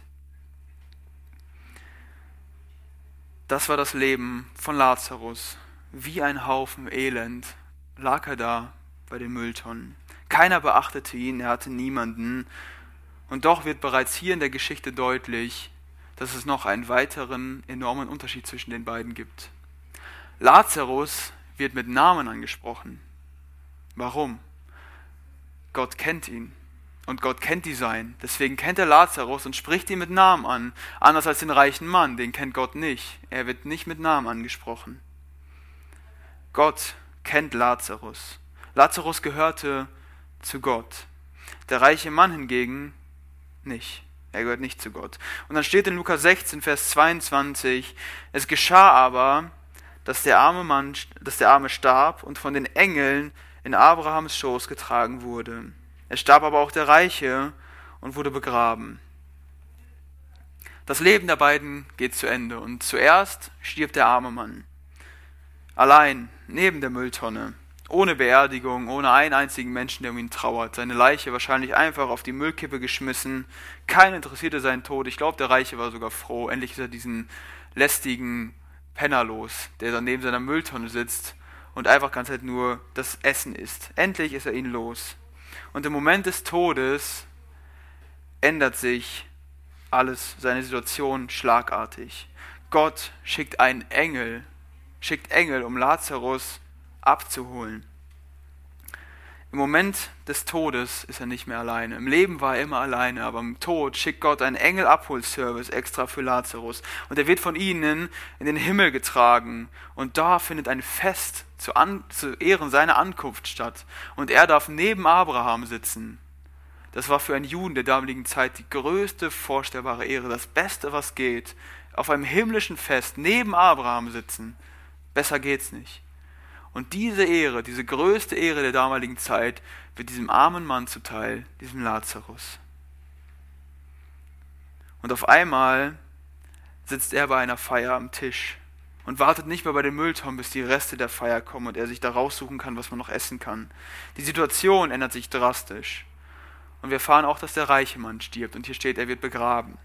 Das war das Leben von Lazarus. Wie ein Haufen Elend lag er da bei den Mülltonnen. Keiner beachtete ihn, er hatte niemanden. Und doch wird bereits hier in der Geschichte deutlich, dass es noch einen weiteren enormen Unterschied zwischen den beiden gibt. Lazarus wird mit Namen angesprochen. Warum? Gott kennt ihn. Und Gott kennt die Sein. Deswegen kennt er Lazarus und spricht ihn mit Namen an. Anders als den reichen Mann, den kennt Gott nicht. Er wird nicht mit Namen angesprochen. Gott kennt Lazarus. Lazarus gehörte zu Gott. Der reiche Mann hingegen nicht. Er gehört nicht zu Gott. Und dann steht in Lukas 16, Vers 22, es geschah aber, dass der arme Mann, dass der Arme starb und von den Engeln in Abrahams Schoß getragen wurde. Es starb aber auch der Reiche und wurde begraben. Das Leben der beiden geht zu Ende und zuerst stirbt der arme Mann. Allein, neben der Mülltonne, ohne Beerdigung, ohne einen einzigen Menschen, der um ihn trauert. Seine Leiche wahrscheinlich einfach auf die Müllkippe geschmissen. Keiner interessierte seinen Tod. Ich glaube, der Reiche war sogar froh. Endlich ist er diesen lästigen Penner los, der dann neben seiner Mülltonne sitzt und einfach ganz halt nur das Essen isst. Endlich ist er ihn los. Und im Moment des Todes ändert sich alles, seine Situation schlagartig. Gott schickt einen Engel, schickt Engel, um Lazarus abzuholen. Im Moment des Todes ist er nicht mehr alleine. Im Leben war er immer alleine, aber im Tod schickt Gott einen Engel-Abholservice extra für Lazarus. Und er wird von ihnen in den Himmel getragen. Und da findet ein Fest zu, zu Ehren seiner Ankunft statt. Und er darf neben Abraham sitzen. Das war für einen Juden der damaligen Zeit die größte vorstellbare Ehre, das Beste, was geht. Auf einem himmlischen Fest neben Abraham sitzen. Besser geht's nicht. Und diese Ehre, diese größte Ehre der damaligen Zeit, wird diesem armen Mann zuteil, diesem Lazarus. Und auf einmal sitzt er bei einer Feier am Tisch und wartet nicht mehr bei den Mülltonnen, bis die Reste der Feier kommen und er sich da raussuchen kann, was man noch essen kann. Die Situation ändert sich drastisch. Und wir erfahren auch, dass der reiche Mann stirbt. Und hier steht, er wird begraben.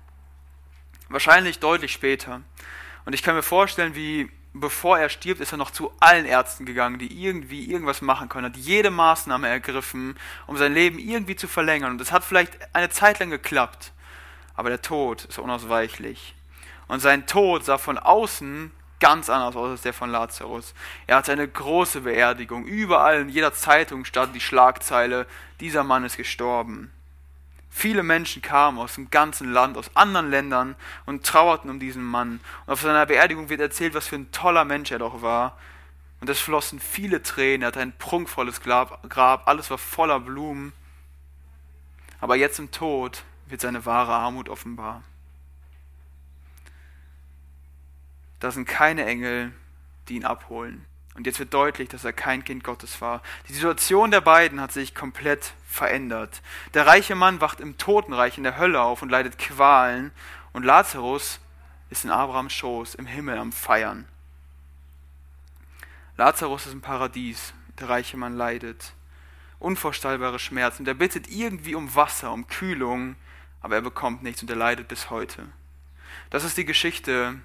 Wahrscheinlich deutlich später. Und ich kann mir vorstellen, wie bevor er stirbt, ist er noch zu allen Ärzten gegangen, die irgendwie irgendwas machen können, hat jede Maßnahme ergriffen, um sein Leben irgendwie zu verlängern. Und es hat vielleicht eine Zeit lang geklappt, aber der Tod ist unausweichlich. Und sein Tod sah von außen ganz anders aus als der von Lazarus. Er hatte eine große Beerdigung. Überall in jeder Zeitung stand die Schlagzeile, dieser Mann ist gestorben. Viele Menschen kamen aus dem ganzen Land, aus anderen Ländern und trauerten um diesen Mann. Und auf seiner Beerdigung wird erzählt, was für ein toller Mensch er doch war. Und es flossen viele Tränen, er hatte ein prunkvolles Grab, alles war voller Blumen. Aber jetzt im Tod wird seine wahre Armut offenbar. Da sind keine Engel, die ihn abholen. Und jetzt wird deutlich, dass er kein Kind Gottes war. Die Situation der beiden hat sich komplett verändert. Der reiche Mann wacht im Totenreich in der Hölle auf und leidet Qualen. Und Lazarus ist in Abrahams Schoß im Himmel am Feiern. Lazarus ist im Paradies. Der reiche Mann leidet. Unvorstellbare Schmerzen. Der bittet irgendwie um Wasser, um Kühlung, aber er bekommt nichts und er leidet bis heute. Das ist die Geschichte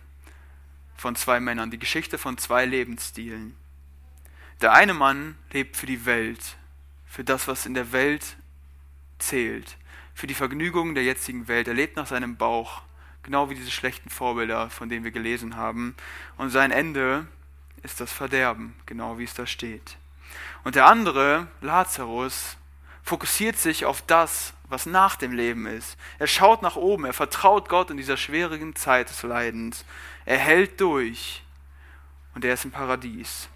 von zwei Männern, die Geschichte von zwei Lebensstilen. Der eine Mann lebt für die Welt, für das, was in der Welt zählt, für die Vergnügungen der jetzigen Welt. Er lebt nach seinem Bauch, genau wie diese schlechten Vorbilder, von denen wir gelesen haben. Und sein Ende ist das Verderben, genau wie es da steht. Und der andere, Lazarus, fokussiert sich auf das, was nach dem Leben ist. Er schaut nach oben, er vertraut Gott in dieser schwierigen Zeit des Leidens. Er hält durch und er ist im Paradies.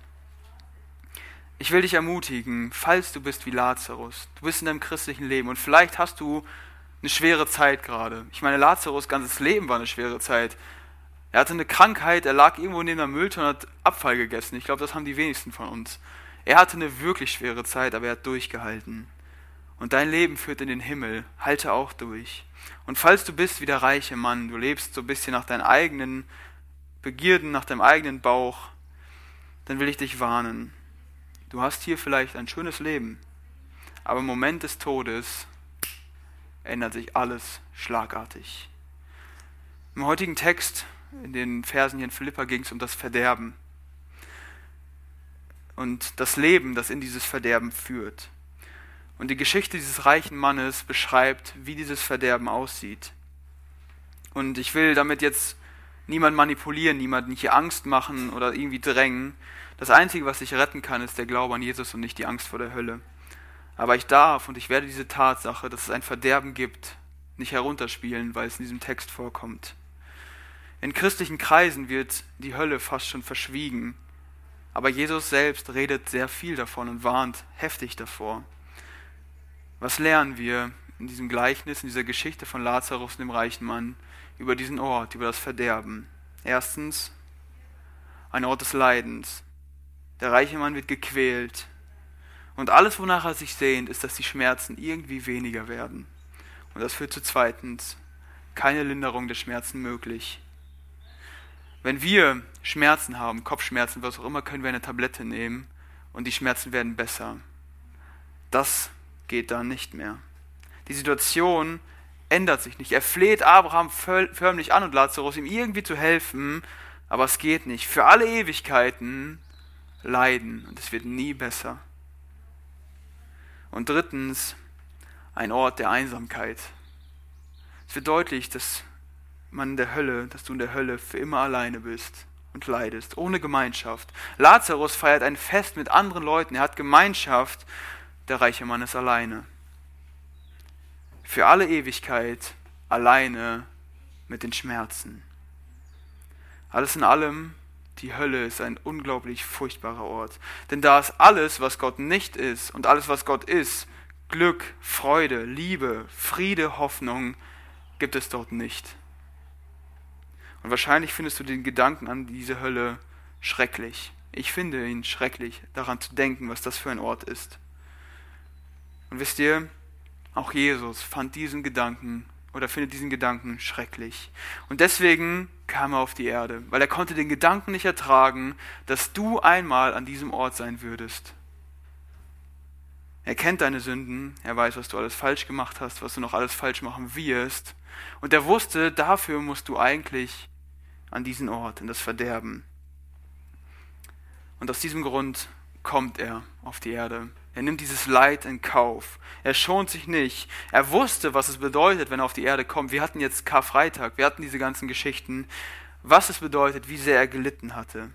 Ich will dich ermutigen, falls du bist wie Lazarus, du bist in deinem christlichen Leben und vielleicht hast du eine schwere Zeit gerade. Ich meine, Lazarus ganzes Leben war eine schwere Zeit. Er hatte eine Krankheit, er lag irgendwo neben der Mülltonne und hat Abfall gegessen. Ich glaube, das haben die wenigsten von uns. Er hatte eine wirklich schwere Zeit, aber er hat durchgehalten. Und dein Leben führt in den Himmel. Halte auch durch. Und falls du bist wie der reiche Mann, du lebst so ein bisschen nach deinen eigenen Begierden, nach deinem eigenen Bauch, dann will ich dich warnen. Du hast hier vielleicht ein schönes Leben, aber im Moment des Todes ändert sich alles schlagartig. Im heutigen Text, in den Versen hier in Philippa, ging es um das Verderben und das Leben, das in dieses Verderben führt. Und die Geschichte dieses reichen Mannes beschreibt, wie dieses Verderben aussieht. Und ich will damit jetzt niemand manipulieren, niemanden hier Angst machen oder irgendwie drängen. Das Einzige, was dich retten kann, ist der Glaube an Jesus und nicht die Angst vor der Hölle. Aber ich darf und ich werde diese Tatsache, dass es ein Verderben gibt, nicht herunterspielen, weil es in diesem Text vorkommt. In christlichen Kreisen wird die Hölle fast schon verschwiegen, aber Jesus selbst redet sehr viel davon und warnt heftig davor. Was lernen wir in diesem Gleichnis, in dieser Geschichte von Lazarus und dem reichen Mann über diesen Ort, über das Verderben? Erstens, ein Ort des Leidens. Der reiche Mann wird gequält, und alles, wonach er sich sehnt, ist, dass die Schmerzen irgendwie weniger werden. Und das führt zu zweitens, keine Linderung der Schmerzen möglich. Wenn wir Schmerzen haben, Kopfschmerzen, was auch immer, können wir eine Tablette nehmen und die Schmerzen werden besser. Das geht dann nicht mehr. Die Situation ändert sich nicht. Er fleht Abraham förmlich an und Lazarus, ihm irgendwie zu helfen, aber es geht nicht. Für alle Ewigkeiten leiden und es wird nie besser. Und drittens, ein Ort der Einsamkeit. Es wird deutlich, dass man in der Hölle, dass du in der Hölle für immer alleine bist und leidest, ohne Gemeinschaft. Lazarus feiert ein Fest mit anderen Leuten, er hat Gemeinschaft, der reiche Mann ist alleine. Für alle Ewigkeit alleine mit den Schmerzen. Alles in allem die Hölle ist ein unglaublich furchtbarer Ort. Denn da ist alles, was Gott nicht ist und alles, was Gott ist, Glück, Freude, Liebe, Friede, Hoffnung, gibt es dort nicht. Und wahrscheinlich findest du den Gedanken an diese Hölle schrecklich. Ich finde ihn schrecklich, daran zu denken, was das für ein Ort ist. Und wisst ihr, auch Jesus fand diesen Gedanken oder findet diesen Gedanken schrecklich. Und deswegen kam er auf die Erde, weil er konnte den Gedanken nicht ertragen, dass du einmal an diesem Ort sein würdest. Er kennt deine Sünden, er weiß, was du alles falsch gemacht hast, was du noch alles falsch machen wirst. Und er wusste, dafür musst du eigentlich an diesen Ort, in das Verderben. Und aus diesem Grund kommt er auf die Erde. Er nimmt dieses Leid in Kauf. Er schont sich nicht. Er wusste, was es bedeutet, wenn er auf die Erde kommt. Wir hatten jetzt Karfreitag, wir hatten diese ganzen Geschichten, was es bedeutet, wie sehr er gelitten hatte.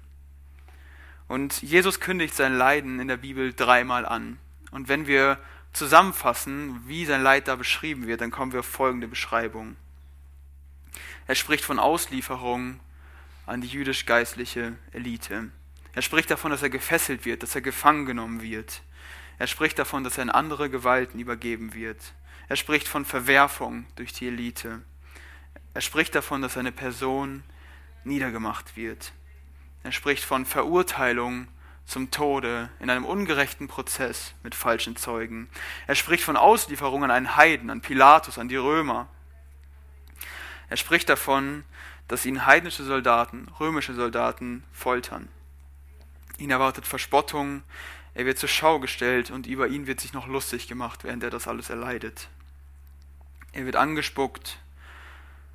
Und Jesus kündigt sein Leiden in der Bibel dreimal an. Und wenn wir zusammenfassen, wie sein Leid da beschrieben wird, dann kommen wir auf folgende Beschreibung. Er spricht von Auslieferung an die jüdisch-geistliche Elite. Er spricht davon, dass er gefesselt wird, dass er gefangen genommen wird. Er spricht davon, dass er in andere Gewalten übergeben wird. Er spricht von Verwerfung durch die Elite. Er spricht davon, dass seine Person niedergemacht wird. Er spricht von Verurteilung zum Tode in einem ungerechten Prozess mit falschen Zeugen. Er spricht von Auslieferung an einen Heiden, an Pilatus, an die Römer. Er spricht davon, dass ihn heidnische Soldaten, römische Soldaten foltern. Ihn erwartet Verspottung, er wird zur Schau gestellt und über ihn wird sich noch lustig gemacht, während er das alles erleidet. Er wird angespuckt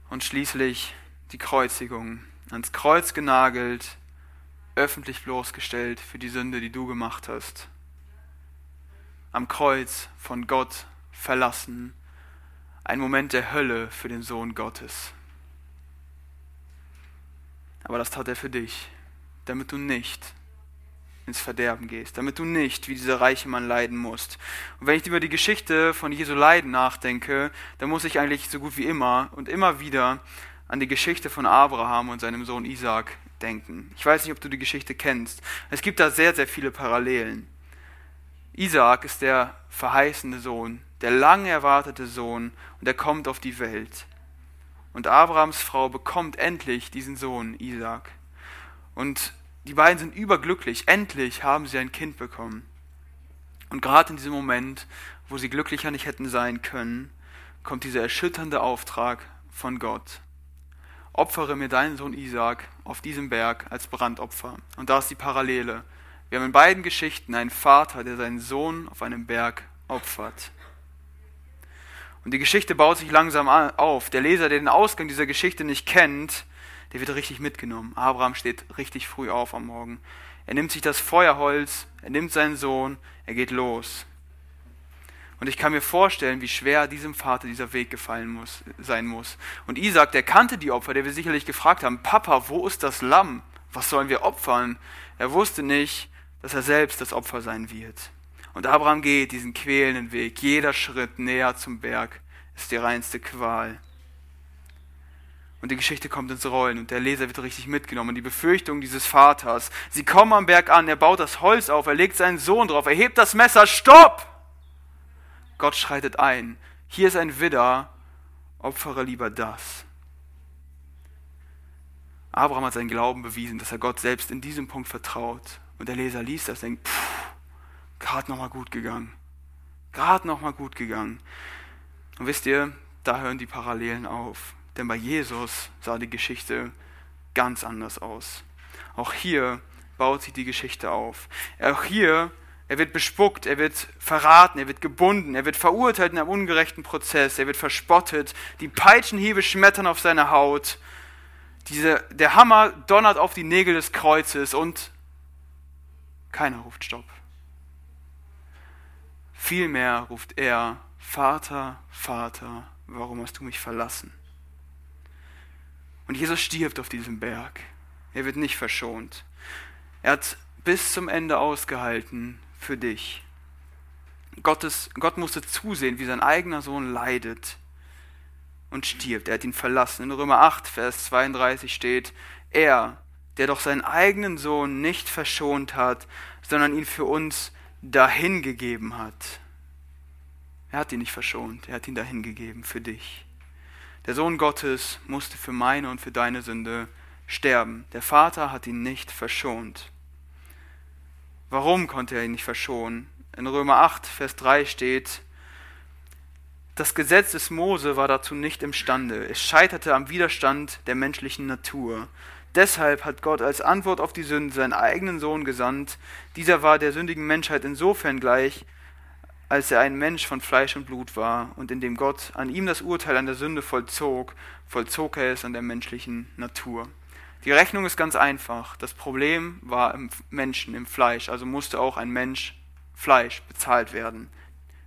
und schließlich die Kreuzigung, ans Kreuz genagelt, öffentlich bloßgestellt für die Sünde, die du gemacht hast. Am Kreuz von Gott verlassen, ein Moment der Hölle für den Sohn Gottes. Aber das tat er für dich, damit du nicht ins Verderben gehst, damit du nicht wie dieser reiche Mann leiden musst. Und wenn ich über die Geschichte von Jesu Leiden nachdenke, dann muss ich eigentlich so gut wie immer und immer wieder an die Geschichte von Abraham und seinem Sohn Isaac denken. Ich weiß nicht, ob du die Geschichte kennst. Es gibt da sehr, sehr viele Parallelen. Isaac ist der verheißene Sohn, der lang erwartete Sohn und er kommt auf die Welt. Und Abrahams Frau bekommt endlich diesen Sohn, Isaac. Und die beiden sind überglücklich. Endlich haben sie ein Kind bekommen. Und gerade in diesem Moment, wo sie glücklicher nicht hätten sein können, kommt dieser erschütternde Auftrag von Gott. Opfere mir deinen Sohn Isaac auf diesem Berg als Brandopfer. Und da ist die Parallele. Wir haben in beiden Geschichten einen Vater, der seinen Sohn auf einem Berg opfert. Und die Geschichte baut sich langsam auf. Der Leser, der den Ausgang dieser Geschichte nicht kennt, der wird richtig mitgenommen. Abraham steht richtig früh auf am Morgen. Er nimmt sich das Feuerholz, er nimmt seinen Sohn, er geht los. Und ich kann mir vorstellen, wie schwer diesem Vater dieser Weg gefallen muss, sein muss. Und Isaac, der kannte die Opfer, der wir sicherlich gefragt haben, Papa, wo ist das Lamm? Was sollen wir opfern? Er wusste nicht, dass er selbst das Opfer sein wird. Und Abraham geht diesen quälenden Weg. Jeder Schritt näher zum Berg ist die reinste Qual. Und die Geschichte kommt ins Rollen und der Leser wird richtig mitgenommen. Und die Befürchtung dieses Vaters. Sie kommen am Berg an, er baut das Holz auf, er legt seinen Sohn drauf, er hebt das Messer, stopp! Gott schreitet ein. Hier ist ein Widder, opfere lieber das. Abraham hat seinen Glauben bewiesen, dass er Gott selbst in diesem Punkt vertraut. Und der Leser liest das und denkt, gerade nochmal gut gegangen. Gerade nochmal gut gegangen. Und wisst ihr, da hören die Parallelen auf. Denn bei Jesus sah die Geschichte ganz anders aus. Auch hier baut sich die Geschichte auf. Auch hier, er wird bespuckt, er wird verraten, er wird gebunden, er wird verurteilt in einem ungerechten Prozess, er wird verspottet, die Peitschenhiebe schmettern auf seine Haut, diese, der Hammer donnert auf die Nägel des Kreuzes und keiner ruft Stopp. Vielmehr ruft er, Vater, Vater, warum hast du mich verlassen? Und Jesus stirbt auf diesem Berg. Er wird nicht verschont. Er hat bis zum Ende ausgehalten für dich. Gottes, Gott musste zusehen, wie sein eigener Sohn leidet und stirbt. Er hat ihn verlassen. In Römer 8, Vers 32 steht, er, der doch seinen eigenen Sohn nicht verschont hat, sondern ihn für uns dahingegeben hat. Er hat ihn nicht verschont, er hat ihn dahingegeben für dich. Der Sohn Gottes musste für meine und für deine Sünde sterben. Der Vater hat ihn nicht verschont. Warum konnte er ihn nicht verschonen? In Römer 8, Vers 3 steht, das Gesetz des Mose war dazu nicht imstande. Es scheiterte am Widerstand der menschlichen Natur. Deshalb hat Gott als Antwort auf die Sünde seinen eigenen Sohn gesandt. Dieser war der sündigen Menschheit insofern gleich, als er ein Mensch von Fleisch und Blut war und indem Gott an ihm das Urteil an der Sünde vollzog, vollzog er es an der menschlichen Natur. Die Rechnung ist ganz einfach. Das Problem war im Menschen, im Fleisch, also musste auch ein Mensch Fleisch bezahlt werden,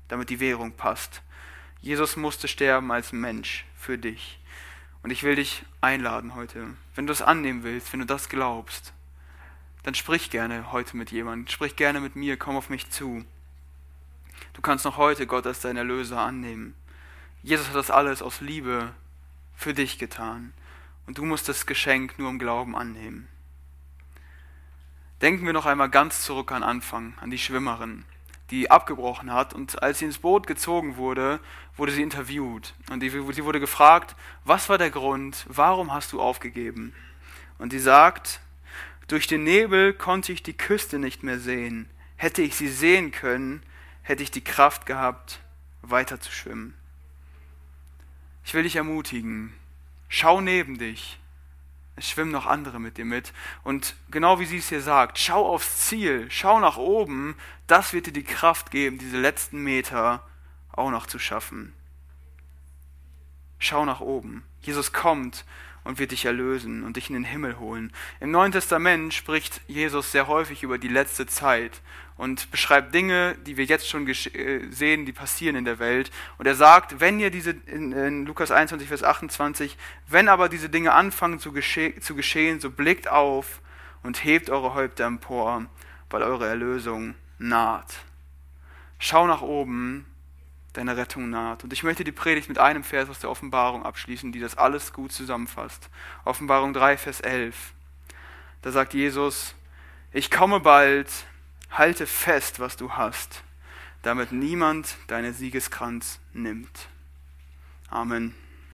damit die Währung passt. Jesus musste sterben als Mensch für dich. Und ich will dich einladen heute, wenn du es annehmen willst, wenn du das glaubst, dann sprich gerne heute mit jemandem, sprich gerne mit mir, komm auf mich zu. Du kannst noch heute Gott als dein Erlöser annehmen. Jesus hat das alles aus Liebe für dich getan. Und du musst das Geschenk nur im Glauben annehmen. Denken wir noch einmal ganz zurück an Anfang, an die Schwimmerin, die abgebrochen hat. Und als sie ins Boot gezogen wurde, wurde sie interviewt. Und sie wurde gefragt, was war der Grund, warum hast du aufgegeben? Und sie sagt, durch den Nebel konnte ich die Küste nicht mehr sehen. Hätte ich sie sehen können, hätte ich die Kraft gehabt, weiter zu schwimmen. Ich will dich ermutigen, schau neben dich. Es schwimmen noch andere mit dir mit. Und genau wie sie es hier sagt, schau aufs Ziel, schau nach oben. Das wird dir die Kraft geben, diese letzten Meter auch noch zu schaffen. Schau nach oben. Jesus kommt und wird dich erlösen und dich in den Himmel holen. Im Neuen Testament spricht Jesus sehr häufig über die letzte Zeit und beschreibt Dinge, die wir jetzt schon äh, sehen, die passieren in der Welt. Und er sagt, wenn ihr diese, in, in Lukas 21, Vers 28, wenn aber diese Dinge anfangen zu, gesche zu geschehen, so blickt auf und hebt eure Häupter empor, weil eure Erlösung naht. Schau nach oben deine Rettung naht. Und ich möchte die Predigt mit einem Vers aus der Offenbarung abschließen, die das alles gut zusammenfasst. Offenbarung 3, Vers 11. Da sagt Jesus, ich komme bald, halte fest, was du hast, damit niemand deine Siegeskranz nimmt. Amen.